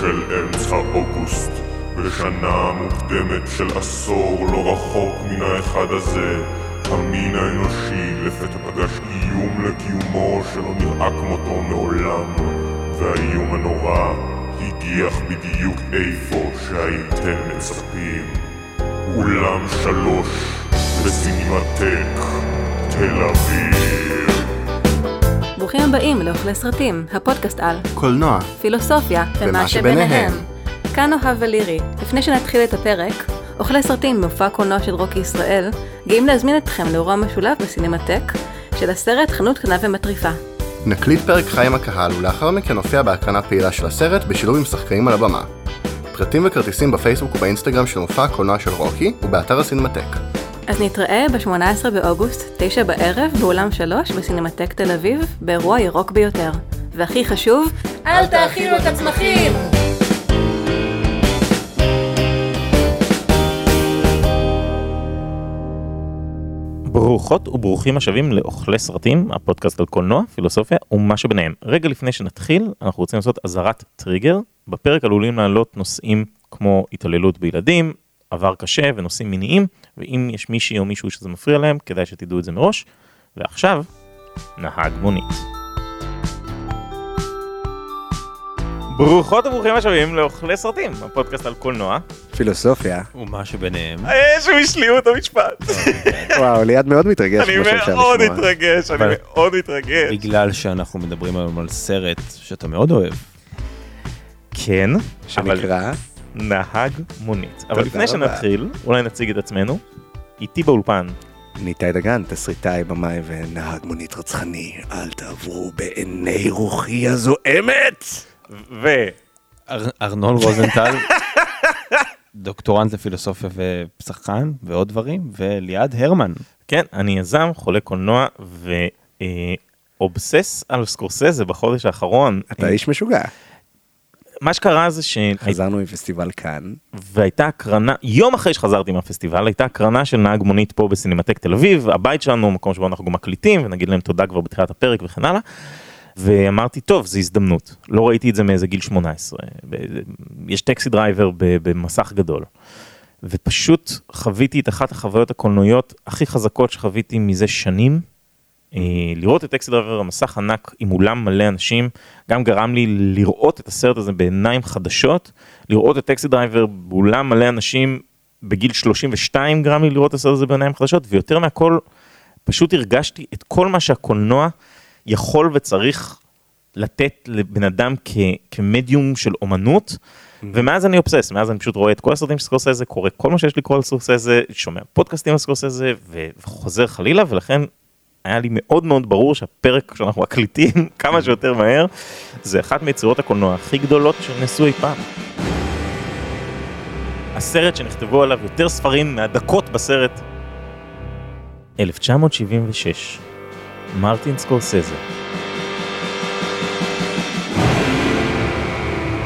של אמצע אוגוסט, בשנה מוקדמת של עשור לא רחוק מן האחד הזה, המין האנושי לפתע פגש איום לקיומו שלא נראה כמותו מעולם, והאיום הנורא הגיח בדיוק איפה שהייתם מצפים. אולם שלוש בסינמטק תל אביב. ברוכים הבאים לאוכלי סרטים, הפודקאסט על קולנוע. פילוסופיה ומה שביניהם. כאן אוהב ולירי. לפני שנתחיל את הפרק, אוכלי סרטים במופע קולנוע של רוקי ישראל, גאים להזמין אתכם לאירוע משולב בסינמטק של הסרט חנות קטנה ומטריפה. נקליט פרק חי עם הקהל ולאחר מכן נופיע בהקרנה פעילה של הסרט בשילוב עם שחקנים על הבמה. פרטים וכרטיסים בפייסבוק ובאינסטגרם של מופע הקולנוע של רוקי ובאתר הסינמטק. אז נתראה ב-18 באוגוסט, 9 בערב, באולם 3 בסינמטק תל אביב, באירוע ירוק ביותר. והכי חשוב, אל תאכילו את הצמחים! ברוכות וברוכים השבים לאוכלי סרטים, הפודקאסט על קולנוע, פילוסופיה ומה שביניהם. רגע לפני שנתחיל, אנחנו רוצים לעשות אזהרת טריגר. בפרק עלולים לעלות נושאים כמו התעללות בילדים, עבר קשה ונושאים מיניים, ואם יש מישהי או מישהו שזה מפריע להם, כדאי שתדעו את זה מראש. ועכשיו, נהג מונית. ברוכות וברוכים השבים לאוכלי סרטים, הפודקאסט על קולנוע. פילוסופיה. ומה שביניהם. הם השלימו את המשפט. וואו, ליעד מאוד מתרגש, אני מאוד. מתרגש, אני מאוד מתרגש. בגלל שאנחנו מדברים היום על סרט שאתה מאוד אוהב. כן, אבל שנקרא, נהג מונית. אבל לפני רבה. שנתחיל, אולי נציג את עצמנו. איתי באולפן, ניתאי דגן, תסריטאי, במאי ונהג מונית רצחני, אל תעברו בעיני רוחי הזועמת! ו... אר- ארנול רוזנטל, דוקטורנט לפילוסופיה ופסחן ועוד דברים, וליעד הרמן. כן, אני יזם, חולה קולנוע ו obsessed על סקורסזה בחודש האחרון. אתה איש משוגע. מה שקרה זה שהייתה חזרנו מפסטיבל קאן, והייתה הקרנה, יום אחרי שחזרתי מהפסטיבל, הייתה הקרנה של נהג מונית פה בסינמטק תל אביב, הבית שלנו, מקום שבו אנחנו מקליטים, ונגיד להם תודה כבר בתחילת הפרק וכן הלאה. ואמרתי, טוב, זו הזדמנות. לא ראיתי את זה מאיזה גיל 18. ב- יש Taxi Driver במסך גדול. ופשוט חוויתי את אחת החוויות הקולנועיות הכי חזקות שחוויתי מזה שנים. אה, לראות את Taxi Driver במסך ענק עם אולם מלא אנשים, גם גרם לי לראות את הסרט הזה בעיניים חדשות, לראות את Taxi Driver באולם מלא אנשים בגיל 32 גרם לי לראות את הסרט הזה בעיניים חדשות, ויותר מהכל, פשוט הרגשתי את כל מה שהקולנוע יכול וצריך לתת לבן אדם כ- כמדיום של אומנות, ומאז אני obsessed, מאז אני פשוט רואה את כל הסרטים של סקורסזה, קורא כל מה שיש לקרוא על סקורסזה, שומע פודקאסטים על סקורסזה, וחוזר חלילה, ולכן היה לי מאוד מאוד ברור שהפרק שאנחנו מקליטים כמה שיותר מהר, זה אחת מיצירות הקולנוע הכי גדולות שנעשו אי פעם. הסרט שנכתבו עליו יותר ספרים מהדקות בסרט. 1976, מרטין סקורסזה.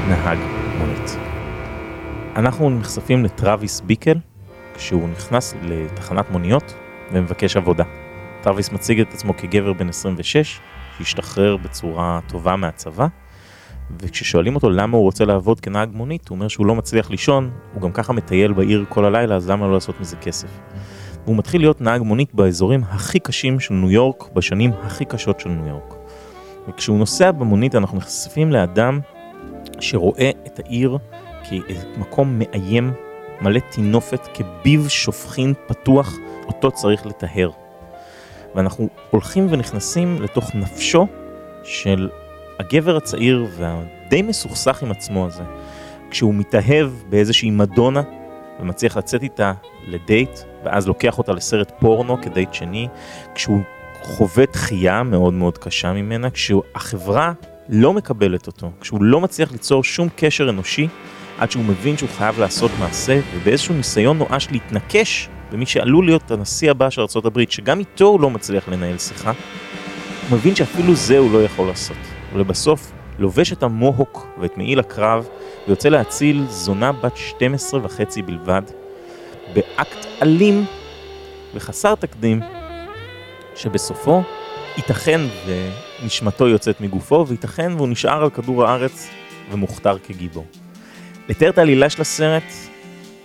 נהג מונית. אנחנו נחשפים לטראביס ביקל כשהוא נכנס לתחנת מוניות ומבקש עבודה. טראביס מציג את עצמו כגבר בן 26 שהשתחרר בצורה טובה מהצבא וכששואלים אותו למה הוא רוצה לעבוד כנהג מונית הוא אומר שהוא לא מצליח לישון, הוא גם ככה מטייל בעיר כל הלילה אז למה לא לעשות מזה כסף. והוא מתחיל להיות נהג מונית באזורים הכי קשים של ניו יורק בשנים הכי קשות של ניו יורק. וכשהוא נוסע במונית אנחנו נחשפים לאדם שרואה את העיר כמקום מאיים, מלא טינופת, כביב שופכין פתוח, אותו צריך לטהר. ואנחנו הולכים ונכנסים לתוך נפשו של הגבר הצעיר והדי מסוכסך עם עצמו הזה, כשהוא מתאהב באיזושהי מדונה ומצליח לצאת איתה לדייט, ואז לוקח אותה לסרט פורנו כדייט שני, כשהוא חווה דחייה מאוד מאוד קשה ממנה, כשהחברה לא מקבלת אותו, כשהוא לא מצליח ליצור שום קשר אנושי, עד שהוא מבין שהוא חייב לעשות מעשה, ובאיזשהו ניסיון נואש להתנקש במי שעלול להיות הנשיא הבא של ארה"ב, שגם איתו הוא לא מצליח לנהל שיחה, הוא מבין שאפילו זה הוא לא יכול לעשות. ולבסוף, לובש את המוהוק ואת מעיל הקרב, ויוצא להציל זונה בת 12 וחצי בלבד, באקט אלים וחסר תקדים, שבסופו ייתכן ונשמתו יוצאת מגופו, וייתכן והוא נשאר על כדור הארץ ומוכתר כגיבור. לתאר את העלילה של הסרט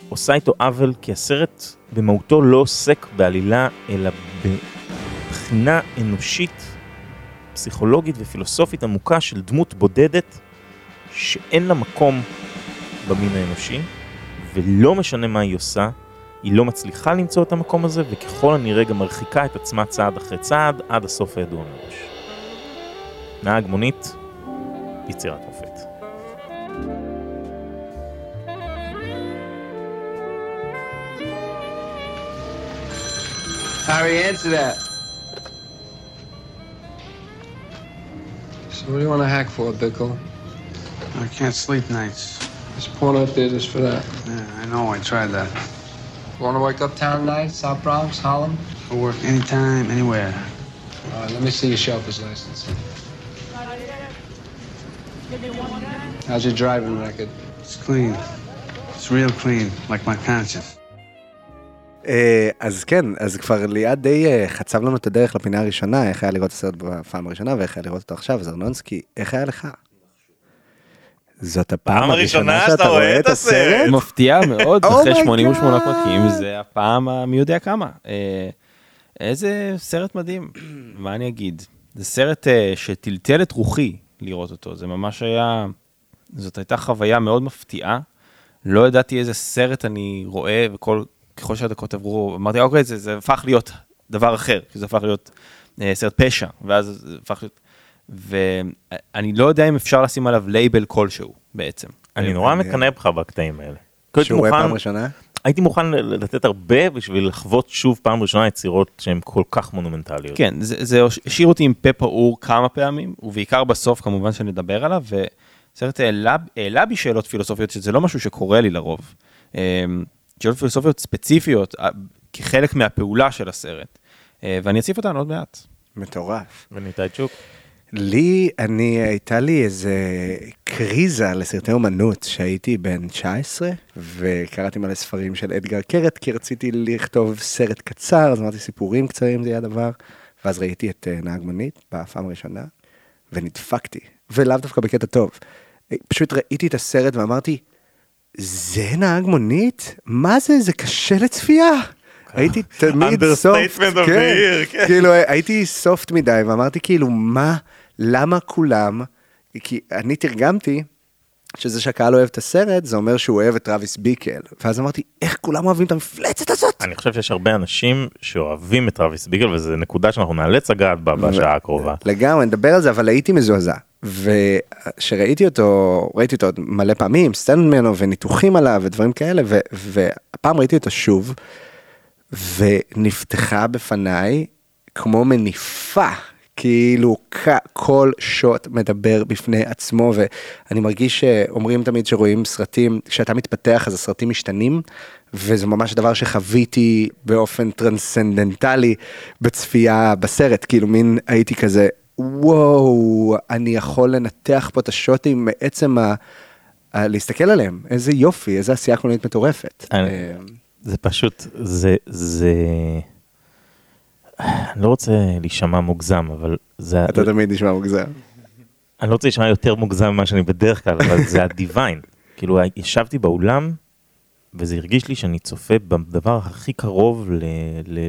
עושה איתו עוול, כי הסרט במהותו לא עוסק בעלילה, אלא בבחינה אנושית, פסיכולוגית ופילוסופית עמוקה של דמות בודדת שאין לה מקום במין האנושי, ולא משנה מה היא עושה, היא לא מצליחה למצוא את המקום הזה, וככל הנראה גם מרחיקה את עצמה צעד אחרי צעד עד הסוף הידוע מראש. נהג מונית, יצירת מופת. Harry, answer that. So what do you want to hack for, Bickle? I can't sleep nights. There's porn out there just for that. Yeah, I know. I tried that. Want to work uptown tonight? South Bronx, Harlem? I'll work anytime, anywhere. All right, let me see your chauffeur's license. How's your driving record? It's clean. It's real clean, like my conscience. אה, אז כן, אז כבר ליעד די אה, חצב לנו את הדרך לפינה הראשונה, איך היה לראות את הסרט בפעם הראשונה ואיך היה לראות אותו עכשיו, אז ארנונסקי, איך היה לך? זאת הפעם הראשונה שאתה רואה את הסרט? מפתיע מאוד, Oh אחרי my 88 God. פרקים, זה הפעם המי יודע כמה. אה, איזה סרט מדהים, מה אני אגיד? זה סרט שטלטל את רוחי לראות אותו, זה ממש היה, זאת הייתה חוויה מאוד מפתיעה. לא ידעתי איזה סרט אני רואה, וכל, ככל שהדקות עברו, אמרתי, אוקיי, זה, זה הפך להיות דבר אחר, כי זה הפך להיות אה, סרט פשע, ואז זה הפך להיות... ואני לא יודע אם אפשר לשים עליו לייבל כלשהו בעצם. אני נורא מקנא בך בקטעים האלה. שהוא רואה פעם ראשונה? הייתי מוכן לתת הרבה בשביל לחוות שוב פעם ראשונה יצירות שהן כל כך מונומנטליות. כן, זה, זה השאיר אותי עם פה פעור כמה פעמים, ובעיקר בסוף כמובן שנדבר עליו, וסרט העלה, העלה בי שאלות פילוסופיות, שזה לא משהו שקורה לי לרוב. שאלות פילוסופיות ספציפיות, אה, כחלק מהפעולה של הסרט, אה, ואני אציף אותן עוד מעט. מטורף. וניתאי צ'וק. לי, אני, הייתה לי איזה קריזה לסרטי אומנות שהייתי בן 19, וקראתי מלא ספרים של אדגר קרת, כי רציתי לכתוב סרט קצר, אז אמרתי סיפורים קצרים זה יהיה הדבר, ואז ראיתי את אה, נהג מונית בפעם הראשונה, ונדפקתי, ולאו דווקא בקטע טוב. פשוט ראיתי את הסרט ואמרתי, זה נהג מונית? מה זה? זה קשה לצפייה. הייתי תמיד soft, yeah, כן. כאילו הייתי soft מדי ואמרתי כאילו מה, למה כולם, כי אני תרגמתי שזה שהקהל אוהב את הסרט זה אומר שהוא אוהב את טראביס ביקל ואז אמרתי איך כולם אוהבים את המפלצת הזאת. אני חושב שיש הרבה אנשים שאוהבים את טרוויס ביקל וזו נקודה שאנחנו נאלץ לגעת בה בשעה הקרובה. לגמרי נדבר על זה אבל הייתי מזועזע וכשראיתי אותו ראיתי אותו עוד מלא פעמים סצנות ממנו וניתוחים עליו ודברים כאלה ו- והפעם ראיתי אותו שוב ונפתחה בפניי כמו מניפה כאילו כל שוט מדבר בפני עצמו ואני מרגיש שאומרים תמיד שרואים סרטים כשאתה מתפתח אז הסרטים משתנים וזה ממש דבר שחוויתי באופן טרנסצנדנטלי בצפייה בסרט כאילו מין הייתי כזה וואו אני יכול לנתח פה את השוטים מעצם ה... ה- להסתכל עליהם איזה יופי איזה עשייה קולנועית מטורפת. אני- אה, זה פשוט, זה, זה... אני לא רוצה להישמע מוגזם, אבל זה... אתה תמיד נשמע מוגזם. אני לא רוצה להישמע יותר מוגזם ממה שאני בדרך כלל, אבל זה הדיוויין. כאילו, ישבתי באולם, וזה הרגיש לי שאני צופה בדבר הכי קרוב ל... ל...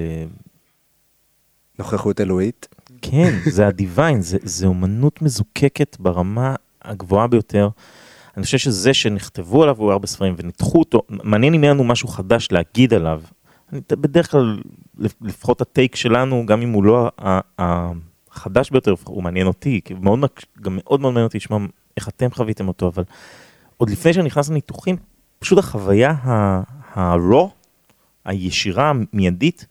נוכחות אלוהית. כן, זה הדיוויין, זה, זה אומנות מזוקקת ברמה הגבוהה ביותר. אני חושב שזה שנכתבו עליו הוא הרבה ספרים וניתחו אותו, מעניין אם יהיה לנו משהו חדש להגיד עליו. אני, בדרך כלל, לפחות הטייק שלנו, גם אם הוא לא החדש ביותר, הוא מעניין אותי, כי מאוד, גם מאוד מאוד מעניין אותי לשמוע איך אתם חוויתם אותו, אבל עוד לפני שאני נכנס לניתוחים, פשוט החוויה ה-raw, הישירה, המיידית,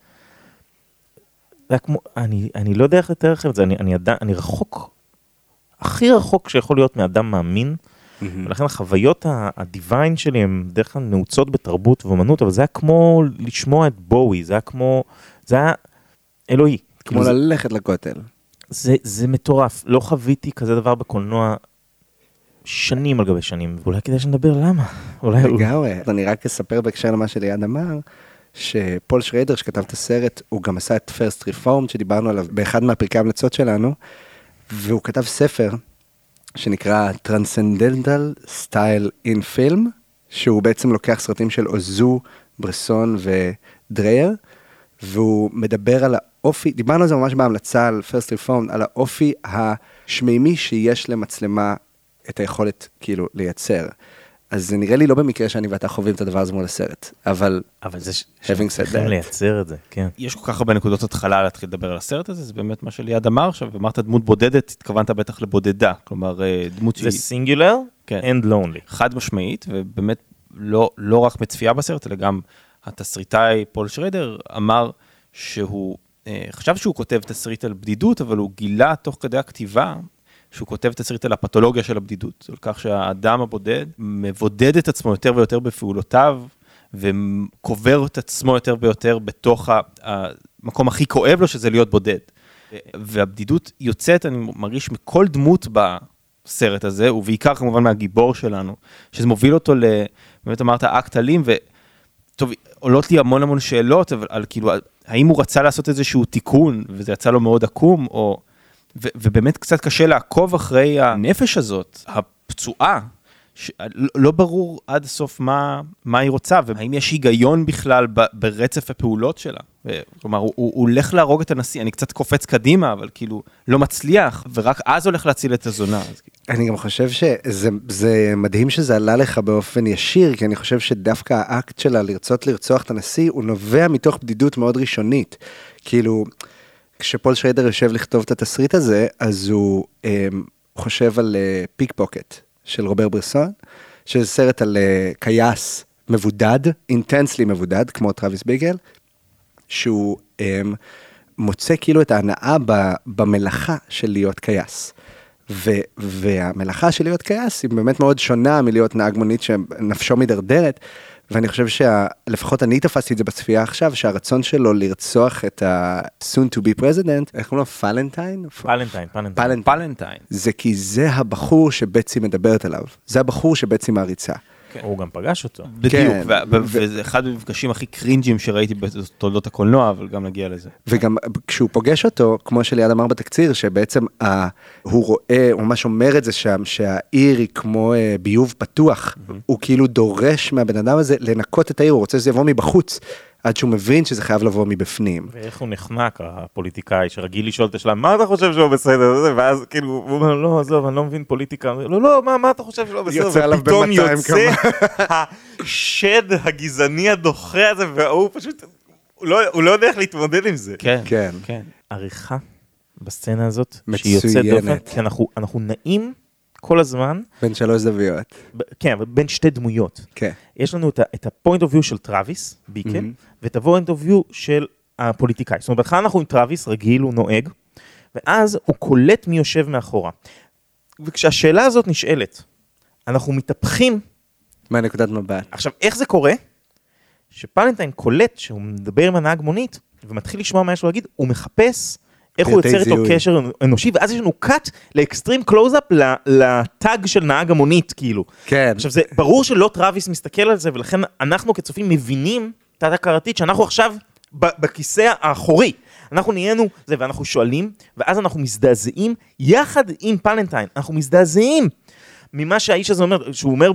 היה כמו, אני, אני לא יודע איך לתאר לכם את זה, אני, אני, עדיין- אני רחוק, הכי רחוק שיכול להיות מאדם מאמין, ולכן החוויות הדיוויין שלי הן בדרך כלל נעוצות בתרבות ואומנות, אבל זה היה כמו לשמוע את בואי, זה היה כמו, זה היה אלוהי. כמו כאילו זה, ללכת לכותל. זה, זה מטורף, לא חוויתי כזה דבר בקולנוע שנים על גבי שנים, ואולי כדאי שנדבר למה. אולי, לגמרי. אני רק אספר בהקשר למה שליעד אמר, שפול שריידר שכתב את הסרט, הוא גם עשה את פרסט ריפורם שדיברנו עליו באחד מהפרקי ההמלצות שלנו, והוא כתב ספר שנקרא Transcendental Style in Film, שהוא בעצם לוקח סרטים של אוזו, ברסון ודרייר, והוא מדבר על האופי, דיברנו על זה ממש בהמלצה על First Reform, על האופי השמימי שיש למצלמה את היכולת כאילו לייצר. אז זה נראה לי לא במקרה שאני ואתה חווים את הדבר הזה מול הסרט, אבל אבל זה... Having said צריכים that. לייצר את זה, כן. יש כל כך הרבה נקודות התחלה להתחיל לדבר על הסרט הזה, זה באמת מה שליעד אמר עכשיו, אמרת דמות בודדת, התכוונת בטח לבודדה, כלומר אה, דמות זה שהיא סינגולר כן. and lonely. חד משמעית, ובאמת לא, לא רק בצפייה בסרט, אלא גם התסריטאי פול שרדר אמר שהוא אה, חשב שהוא כותב תסריט על בדידות, אבל הוא גילה תוך כדי הכתיבה שהוא כותב תסריט על הפתולוגיה של הבדידות, על כך שהאדם הבודד מבודד את עצמו יותר ויותר בפעולותיו, וקובר את עצמו יותר ויותר בתוך המקום הכי כואב לו, שזה להיות בודד. והבדידות יוצאת, אני מרגיש, מכל דמות בסרט הזה, ובעיקר כמובן מהגיבור שלנו, שזה מוביל אותו ל... באמת אמרת אקט אלים, וטוב, עולות לי המון המון שאלות, אבל על כאילו, האם הוא רצה לעשות איזשהו תיקון, וזה יצא לו מאוד עקום, או... ו- ובאמת קצת קשה לעקוב אחרי הנפש הזאת, הפצועה, לא- ברור עד הסוף מה, מה היא רוצה, והאם יש היגיון בכלל ב- ברצף הפעולות שלה. כלומר, הוא, הוא הולך להרוג את הנשיא, אני קצת קופץ קדימה, אבל כאילו, לא מצליח, ורק אז הולך להציל את הזונה. אז כאילו, אני גם חושב שזה זה מדהים שזה עלה לך באופן ישיר, כי אני חושב שדווקא האקט שלה לרצות לרצוח את הנשיא, הוא נובע מתוך בדידות מאוד ראשונית. כאילו, כשפול שריידר יושב לכתוב את התסריט הזה, אז הוא אה, חושב על אה, Pickpocket של רובר ברסון, שזה סרט על אה, כייס מבודד, intensely מבודד, כמו טרוויס ביקל, שהוא אה, מוצא כאילו את ההנאה ב, במלאכה של להיות כייס. ו, והמלאכה של להיות קייס היא באמת מאוד שונה מלהיות נהג מונית שנפשו מידרדרת. ואני חושב שלפחות אני תפסתי את זה בצפייה עכשיו, שהרצון שלו לרצוח את ה-soon to be president, איך קוראים לו? פלנטיין? פלנטיין, פלנטיין. פלנטיין. פלנטיין. זה כי זה הבחור שבצי מדברת עליו. זה הבחור שבצי מעריצה. הוא גם פגש אותו. בדיוק, כן, ו- ו- ו- וזה אחד המפגשים הכי קרינג'ים שראיתי בתולדות הקולנוע, אבל גם נגיע לזה. וגם כשהוא פוגש אותו, כמו שליעד אמר בתקציר, שבעצם ה, הוא רואה, הוא ממש אומר את זה שם, שהעיר היא כמו אה, ביוב פתוח. הוא כאילו דורש מהבן אדם הזה לנקות את העיר, הוא רוצה שזה יבוא מבחוץ, עד שהוא מבין שזה חייב לבוא מבפנים. ואיך הוא נחנק, הפוליטיקאי, שרגיל לשאול את השאלה, מה אתה חושב שלא בסדר? וזה, ואז כאילו, הוא אומר, לא, עזוב, אני לא מבין פוליטיקה. לא, לא, מה, מה אתה חושב שלא בסדר? יוצא עליו ופתאום ב-200 יוצא השד הגזעני הדוחה הזה, והוא פשוט, הוא לא, הוא לא יודע איך להתמודד עם זה. כן, כן. כן. עריכה בסצנה הזאת, שהיא יוצאת. דופן, כי אנחנו, אנחנו נעים כל הזמן, בין שלוש זוויות. ב- כן, אבל בין שתי דמויות. כן. יש לנו את ה- את ה-point of view של טראביס, ביקל, ואת of view של הפוליטיקאי. זאת אומרת, בהתחלה אנחנו עם טראביס, רגיל, הוא נוהג, ואז הוא קולט מי יושב מאחורה. וכשהשאלה הזאת נשאלת, אנחנו מתהפכים, מהנקודת מבט. עכשיו, איך זה קורה? שפלנטיין קולט שהוא מדבר עם הנהג מונית, ומתחיל לשמוע מה יש לו להגיד, הוא מחפש איך הוא יוצר איתו. קשר אנושי, ואז יש לנו cut ל extreme close-up ל tag של נהג המונית, כאילו. כן. עכשיו זה ברור שלא טראביס מסתכל על זה ולכן אנחנו כצופים מבינים תת הכרתית שאנחנו עכשיו בכיסא האחורי. אנחנו נהיינו זה ואנחנו שואלים ואז אנחנו מזדעזעים יחד עם פלנטיין אנחנו מזדעזעים ממה שהאיש הזה אומר שהוא אומר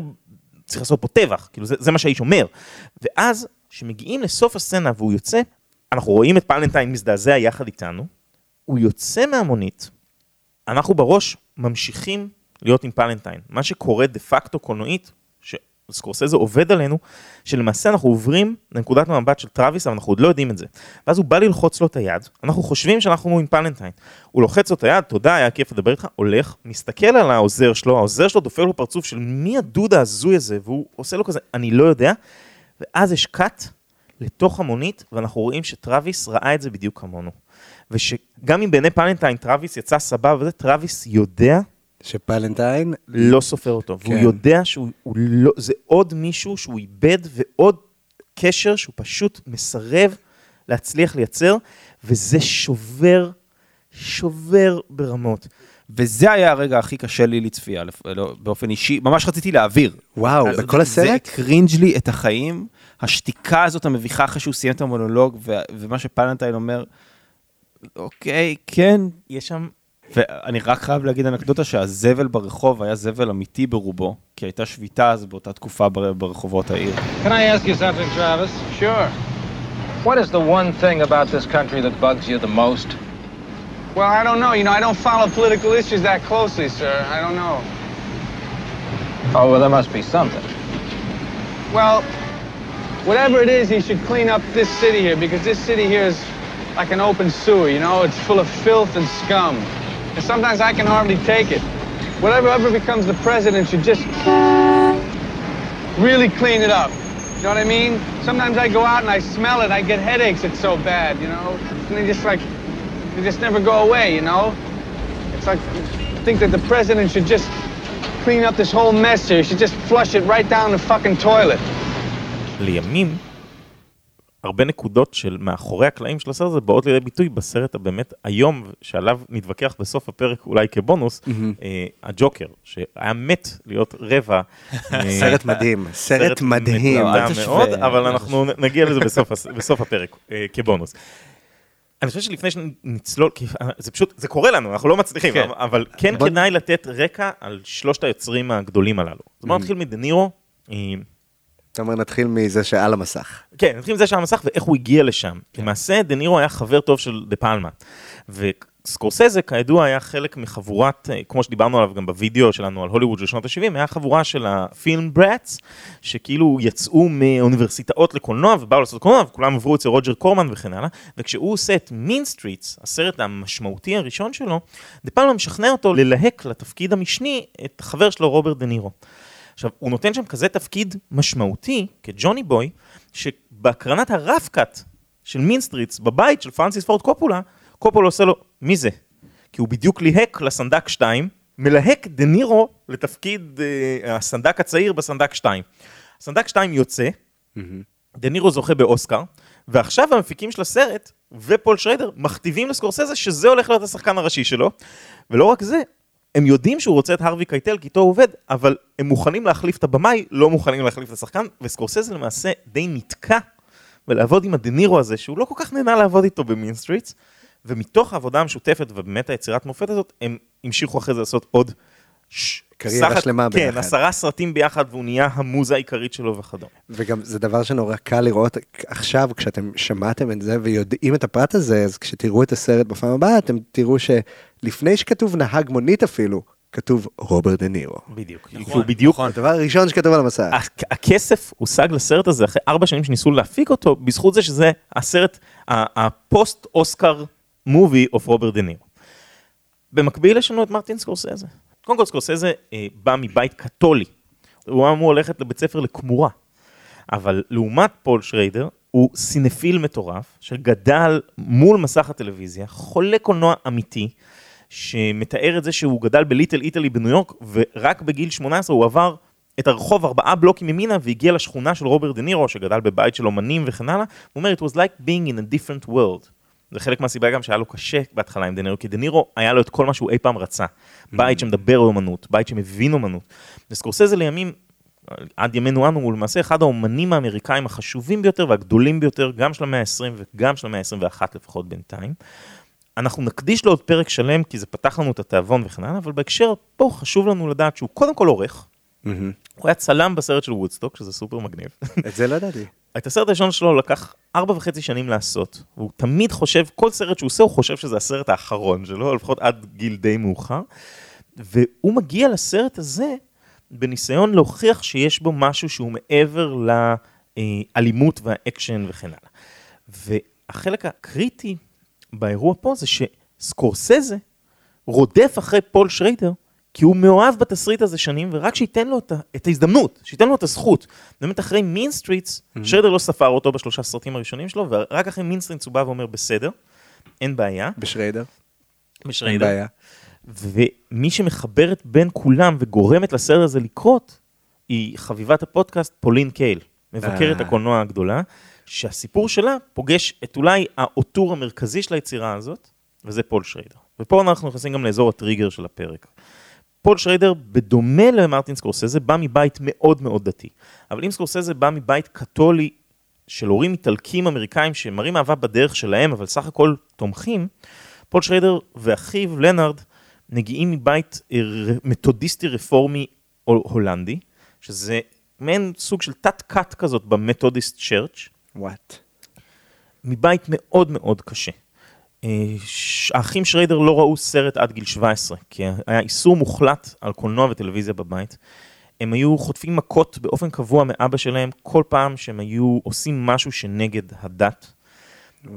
צריך לעשות פה טבח כאילו זה, זה מה שהאיש אומר ואז כשמגיעים לסוף הסצנה והוא יוצא אנחנו רואים את פלנטיין מזדעזע יחד איתנו הוא יוצא מהמונית אנחנו בראש ממשיכים להיות עם פלנטיין. מה שקורה דה פקטו קולנועית, שסקורסזה עובד עלינו, שלמעשה אנחנו עוברים לנקודת המבט של טראביס, אבל אנחנו עוד לא יודעים את זה. ואז הוא בא ללחוץ לו את היד, אנחנו חושבים שאנחנו עם פלנטיין. הוא לוחץ לו את היד, תודה, היה כיף לדבר איתך, הולך, מסתכל על העוזר שלו, העוזר שלו דופק לו פרצוף של מי הדוד ההזוי הזה, והוא עושה לו כזה, אני לא יודע, ואז יש cut לתוך המונית, ואנחנו רואים שטראביס ראה את זה בדיוק כמונו. ושגם אם בעיני פלנטיין טראביס יצא סבבה טראביס יודע שפלנטיין, לא סופר אותו, והוא כן. יודע שהוא הוא לא, זה עוד מישהו שהוא איבד ועוד קשר שהוא פשוט מסרב להצליח לייצר, וזה שובר, שובר ברמות. וזה היה הרגע הכי קשה לי לצפייה, לא, באופן אישי, ממש רציתי להעביר. וואו, בכל הסרט? זה הקרינג' לי את החיים, השתיקה הזאת המביכה אחרי שהוא סיים את המונולוג, ו- ומה שפלנטיין אומר, אוקיי, כן, יש שם, ואני רק חייב להגיד אנקדוטה שהזבל ברחוב היה זבל אמיתי ברובו, כי הייתה שביתה אז באותה תקופה בר- ברחובות העיר. Can I ask you something, Travis? Sure. What is the one thing about this country that bugs you the most? Well, I don't know. You know, I don't follow political issues that closely, sir. I don't know. Oh, well, there must be something. Well, whatever it is, he should clean up this city here because this city here is like an open sewer, you know? It's full of filth and scum. And sometimes I can hardly take it. Whatever ever becomes the president should just really clean it up. You know what I mean? Sometimes I go out and I smell it, I get headaches, it's so bad, you know? And they just like, they just never go away, you know? It's like, I think that the president should just clean up this whole mess here. He should just flush it right down the fucking toilet. לימים, הרבה נקודות של מאחורי הקלעים של הסרט הזה באות לידי ביטוי בסרט הבאמת היום, שעליו נתווכח בסוף הפרק אולי כבונוס, אה, הג'וקר, שהיה מת להיות רבע. אה, סרט מדהים, סרט מדהים. לא, מאוד, אל אבל. אנחנו נגיע לזה בסוף בסוף הפרק, אה, כבונוס. אני חושב שלפני שנצלול, כי אה, זה פשוט, זה קורה לנו, אנחנו לא מצליחים, כן. אבל כן בוא- כדאי לתת רקע על שלושת היוצרים הגדולים הללו. אז בואו נתחיל מדנירו. אתה אומר, נתחיל מזה שעל המסך. כן, נתחיל מזה שהיה מסך ואיך הוא הגיע לשם. למעשה, דה נירו היה חבר טוב של דה פלמה. וסקורסזה, כידוע, היה חלק מחבורת, אה, כמו שדיברנו עליו גם בווידאו שלנו על הוליווד של שנות ה-70, היה חבורה של ה Film Brats, שכאילו יצאו מאוניברסיטאות לקולנוע ובאו לעשות קולנוע, וכולם עברו אצל רוג'ר קורמן וכן הלאה. וכשהוא עושה את Mean Streets, הסרט המשמעותי הראשון שלו, דה פלמה משכנע אותו ללהק לתפקיד המשני את החבר שלו, רוברט דה נירו. עכשיו, הוא נותן שם כזה תפקיד משמעותי, כג'וני בוי, שבהקרנת ה rough cut של Mean Streets בבית של פרנסיס פורד קופולה, קופולה עושה לו, מי זה? כי הוא בדיוק ליהק לסנדק 2, מלהק דה נירו לתפקיד אה, הסנדק הצעיר בסנדק 2. סנדק 2 יוצא, דה נירו זוכה באוסקר, ועכשיו המפיקים של הסרט ופול שריידר מכתיבים לסקורסזה שזה הולך להיות השחקן הראשי שלו, ולא רק זה, הם יודעים שהוא רוצה את הרווי קייטל כי איתו הוא עובד, אבל הם מוכנים להחליף את הבמאי, לא מוכנים להחליף את השחקן, וסקורסזה למעשה די נתקע ולעבוד עם הדנירו הזה, שהוא לא כל כך נהנה לעבוד איתו ב Mean Streets, ומתוך העבודה המשותפת ובאמת היצירת מופת הזאת, הם המשיכו אחרי זה לעשות עוד... ש- קריירה סך- שלמה כן, ביחד. עשרה סרטים ביחד, והוא נהיה המוזה העיקרית שלו וכדומה. וגם זה דבר שנורא קל לראות עכשיו, כשאתם שמעתם את זה ויודעים את הפרט הזה, אז כשתראו את הסרט בפעם הבאה, אתם תראו שלפני שכתוב נהג מונית אפילו, כתוב רוברט דה נירו. בדיוק. הוא בדיוק הדבר הראשון שכתוב על המסך. הכ- הכסף הושג לסרט הזה אחרי ארבע שנים שניסו להפיק אותו, בזכות זה שזה הסרט, ה post Oscar movie of רוברט דה נירו. במקביל יש לנו את מרטין סקורסזה. קודם כל סקורסזה אה, בא מבית קתולי. הוא אמור ללכת לבית ספר לכמורה. אבל לעומת פול שריידר, הוא סינפיל מטורף, שגדל מול מסך הטלוויזיה, חולה קולנוע אמיתי, שמתאר את זה שהוא גדל ב Little Italy בניו יורק, ורק בגיל 18 הוא עבר את הרחוב ארבעה בלוקים ימינה, והגיע לשכונה של רוברט דה נירו, שגדל בבית של אומנים וכן הלאה, הוא אומר, it was like being in a different world. זה חלק מהסיבה גם שהיה לו קשה בהתחלה עם דה נירו, כי דה נירו היה לו את כל מה שהוא אי פעם רצה. בית שמדבר אומנות, בית שמבין אומנות. וסקורסזה לימים עד ימינו אנו הוא למעשה אחד האומנים האמריקאים החשובים ביותר והגדולים ביותר, גם של המאה ה-20 וגם של המאה ה-21 לפחות בינתיים. אנחנו נקדיש לו עוד פרק שלם, כי זה פתח לנו את התיאבון וכן הלאה, אבל בהקשר פה חשוב לנו לדעת שהוא קודם כל עורך, הוא היה צלם בסרט של וודסטוק, שזה סופר מגניב. את זה לא ידעתי. את הסרט הראשון שלו לקח ארבע וחצי שנים לעשות, והוא תמיד חושב, כל סרט שהוא עושה, הוא חושב שזה הסרט האחרון שלו, לפחות עד גיל די מאוחר, והוא מגיע לסרט הזה בניסיון להוכיח שיש בו משהו שהוא מעבר לאלימות והאקשן וכן הלאה. והחלק הקריטי באירוע פה זה שסקורסזה רודף אחרי פול שריידר, כי הוא מאוהב בתסריט הזה שנים, ורק שייתן לו את, ההזדמנות, שייתן לו את הזכות. באמת אחרי Mean Streets, שריידר לא ספר אותו בשלושה סרטים הראשונים שלו, ורק אחרי Mean Streets הוא בא ואומר, בסדר, אין בעיה. בשריידר. אין בשריידר. בעיה. ומי שמחברת בין כולם וגורמת לסרט הזה לקרות, היא חביבת הפודקאסט פולין קייל, מבקרת אה. הקולנוע הגדולה, שהסיפור שלה פוגש את אולי ה auteur המרכזי של היצירה הזאת, וזה פול שריידר. ופה אנחנו נכנסים גם לאזור הטריגר של הפרק. פול שריידר, בדומה למרטין סקורסזה, בא מבית מאוד מאוד דתי. אבל אם סקורסזה בא מבית קתולי של הורים איטלקים אמריקאים שמראים אהבה בדרך שלהם, אבל סך הכל תומכים, פול שריידר ואחיו לנארד מגיעים מבית אה, מתודיסטי רפורמי הול- הולנדי, שזה מעין סוג של תת-כת כזאת ב Methodist Church. וואט. מבית מאוד מאוד קשה. אה, האחים שריידר לא ראו סרט עד גיל 17, כי היה איסור מוחלט על קולנוע וטלוויזיה בבית. הם היו חוטפים מכות באופן קבוע מאבא שלהם כל פעם שהם היו עושים משהו שנגד הדת.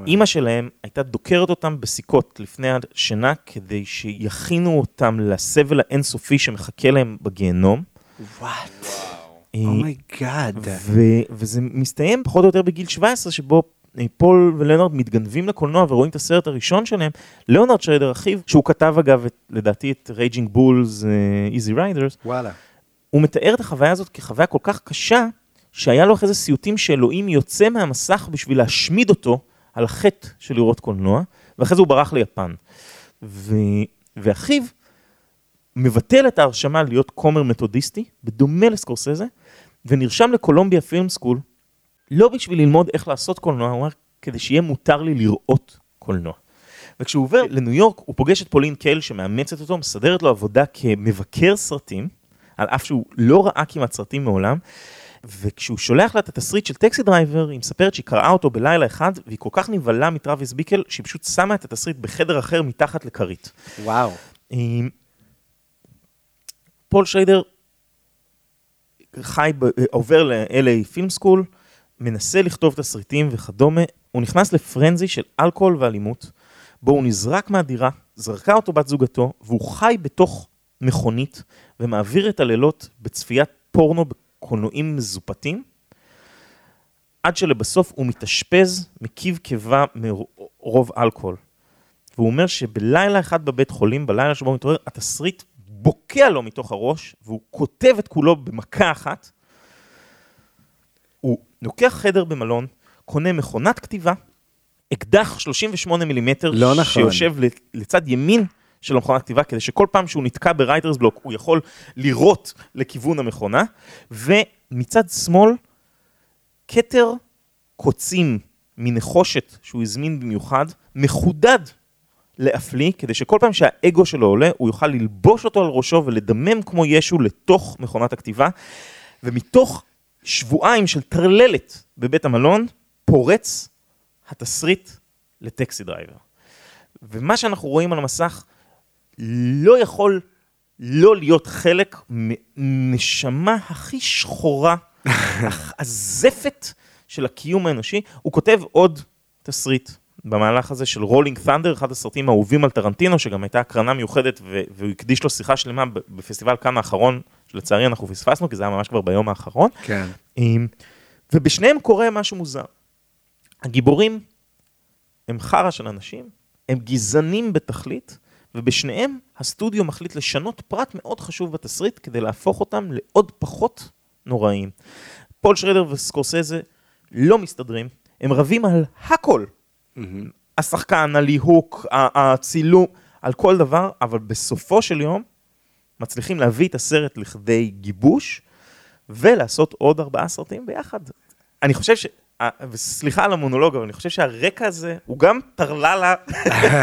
אימא שלהם הייתה דוקרת אותם בסיכות לפני השינה כדי שיכינו אותם לסבל האינסופי שמחכה להם בגיהנום. What. אה, oh my God. ו- וזה מסתיים פחות או יותר בגיל 17, שבו אה, פול ולנרד מתגנבים לקולנוע ורואים את הסרט הראשון שלהם. ליאונרד שריידר, אחיו, שהוא כתב אגב, את, לדעתי, את Raging Bulls, Easy Riders, וואלה. הוא מתאר את החוויה הזאת כחוויה כל כך קשה, שהיה לו אחרי זה סיוטים שאלוהים יוצא מהמסך בשביל להשמיד אותו על החטא של לראות קולנוע, ואחרי זה הוא ברח ליפן. ו... ואחיו מבטל את ההרשמה להיות כומר מתודיסטי, בדומה לסקורסזה, ונרשם ל Columbia film school, לא בשביל ללמוד איך לעשות קולנוע, הוא אמר, כדי שיהיה מותר לי לראות קולנוע. וכשהוא עובר לניו יורק, הוא פוגש את פולין קייל שמאמצת אותו, מסדרת לו עבודה כמבקר סרטים, על אף שהוא לא ראה כמעט סרטים מעולם, וכשהוא שולח לה את התסריט של Taxi Driver, היא מספרת שהיא קראה אותו בלילה אחד, והיא כל כך נבהלה מטרוויס ביקל, שהיא פשוט שמה את התסריט בחדר אחר מתחת לכרית. וואו. אה, פול שריידר חי, עובר ל-LA film school, מנסה לכתוב תסריטים וכדומה, הוא נכנס ל frenzy של אלכוהול ואלימות, בו הוא נזרק מהדירה, זרקה אותו בת זוגתו, והוא חי בתוך מכונית ומעביר את הלילות בצפיית פורנו בקולנועים מזופתים, עד שלבסוף הוא מתאשפז מכיב קיבה מרוב אלכוהול. והוא אומר שבלילה אחד בבית חולים, בלילה שבו הוא מתעורר, התסריט בוקע לו מתוך הראש, והוא כותב את כולו במכה אחת. הוא לוקח חדר במלון, קונה מכונת כתיבה, אקדח 38 מילימטר, לא נכון. שיושב לצד ימין של המכונת כתיבה, כדי שכל פעם שהוא נתקע ב writer's block, הוא יכול לירות לכיוון המכונה, ומצד שמאל, כתר קוצים מנחושת שהוא הזמין במיוחד, מחודד להפליא, כדי שכל פעם שהאגו שלו עולה, הוא יוכל ללבוש אותו על ראשו ולדמם כמו ישו לתוך מכונת הכתיבה. ומתוך שבועיים של טרללת בבית המלון, פורץ התסריט ל Taxi Driver. ומה שאנחנו רואים על המסך לא יכול לא להיות חלק מנשמה הכי שחורה, הזפת של הקיום האנושי. הוא כותב עוד תסריט במהלך הזה של Rolling Thunder, אחד הסרטים האהובים על טרנטינו, שגם הייתה הקרנה מיוחדת, והוא הקדיש לו שיחה שלמה בפסטיבל כאן האחרון, שלצערי אנחנו פספסנו, כי זה היה ממש כבר ביום האחרון. כן. אמ, ובשניהם קורה משהו מוזר. הגיבורים הם חרא של אנשים, הם גזענים בתכלית, ובשניהם הסטודיו מחליט לשנות פרט מאוד חשוב בתסריט כדי להפוך אותם לעוד פחות נוראים. פול שריידר וסקורסזה לא מסתדרים, הם רבים על הכל. השחקן, הליהוק, הצילום, על כל דבר, אבל בסופו של יום מצליחים להביא את הסרט לכדי גיבוש ולעשות עוד ארבעה סרטים ביחד. אני חושב ש... וסליחה על המונולוג, אבל אני חושב שהרקע הזה הוא גם טרללה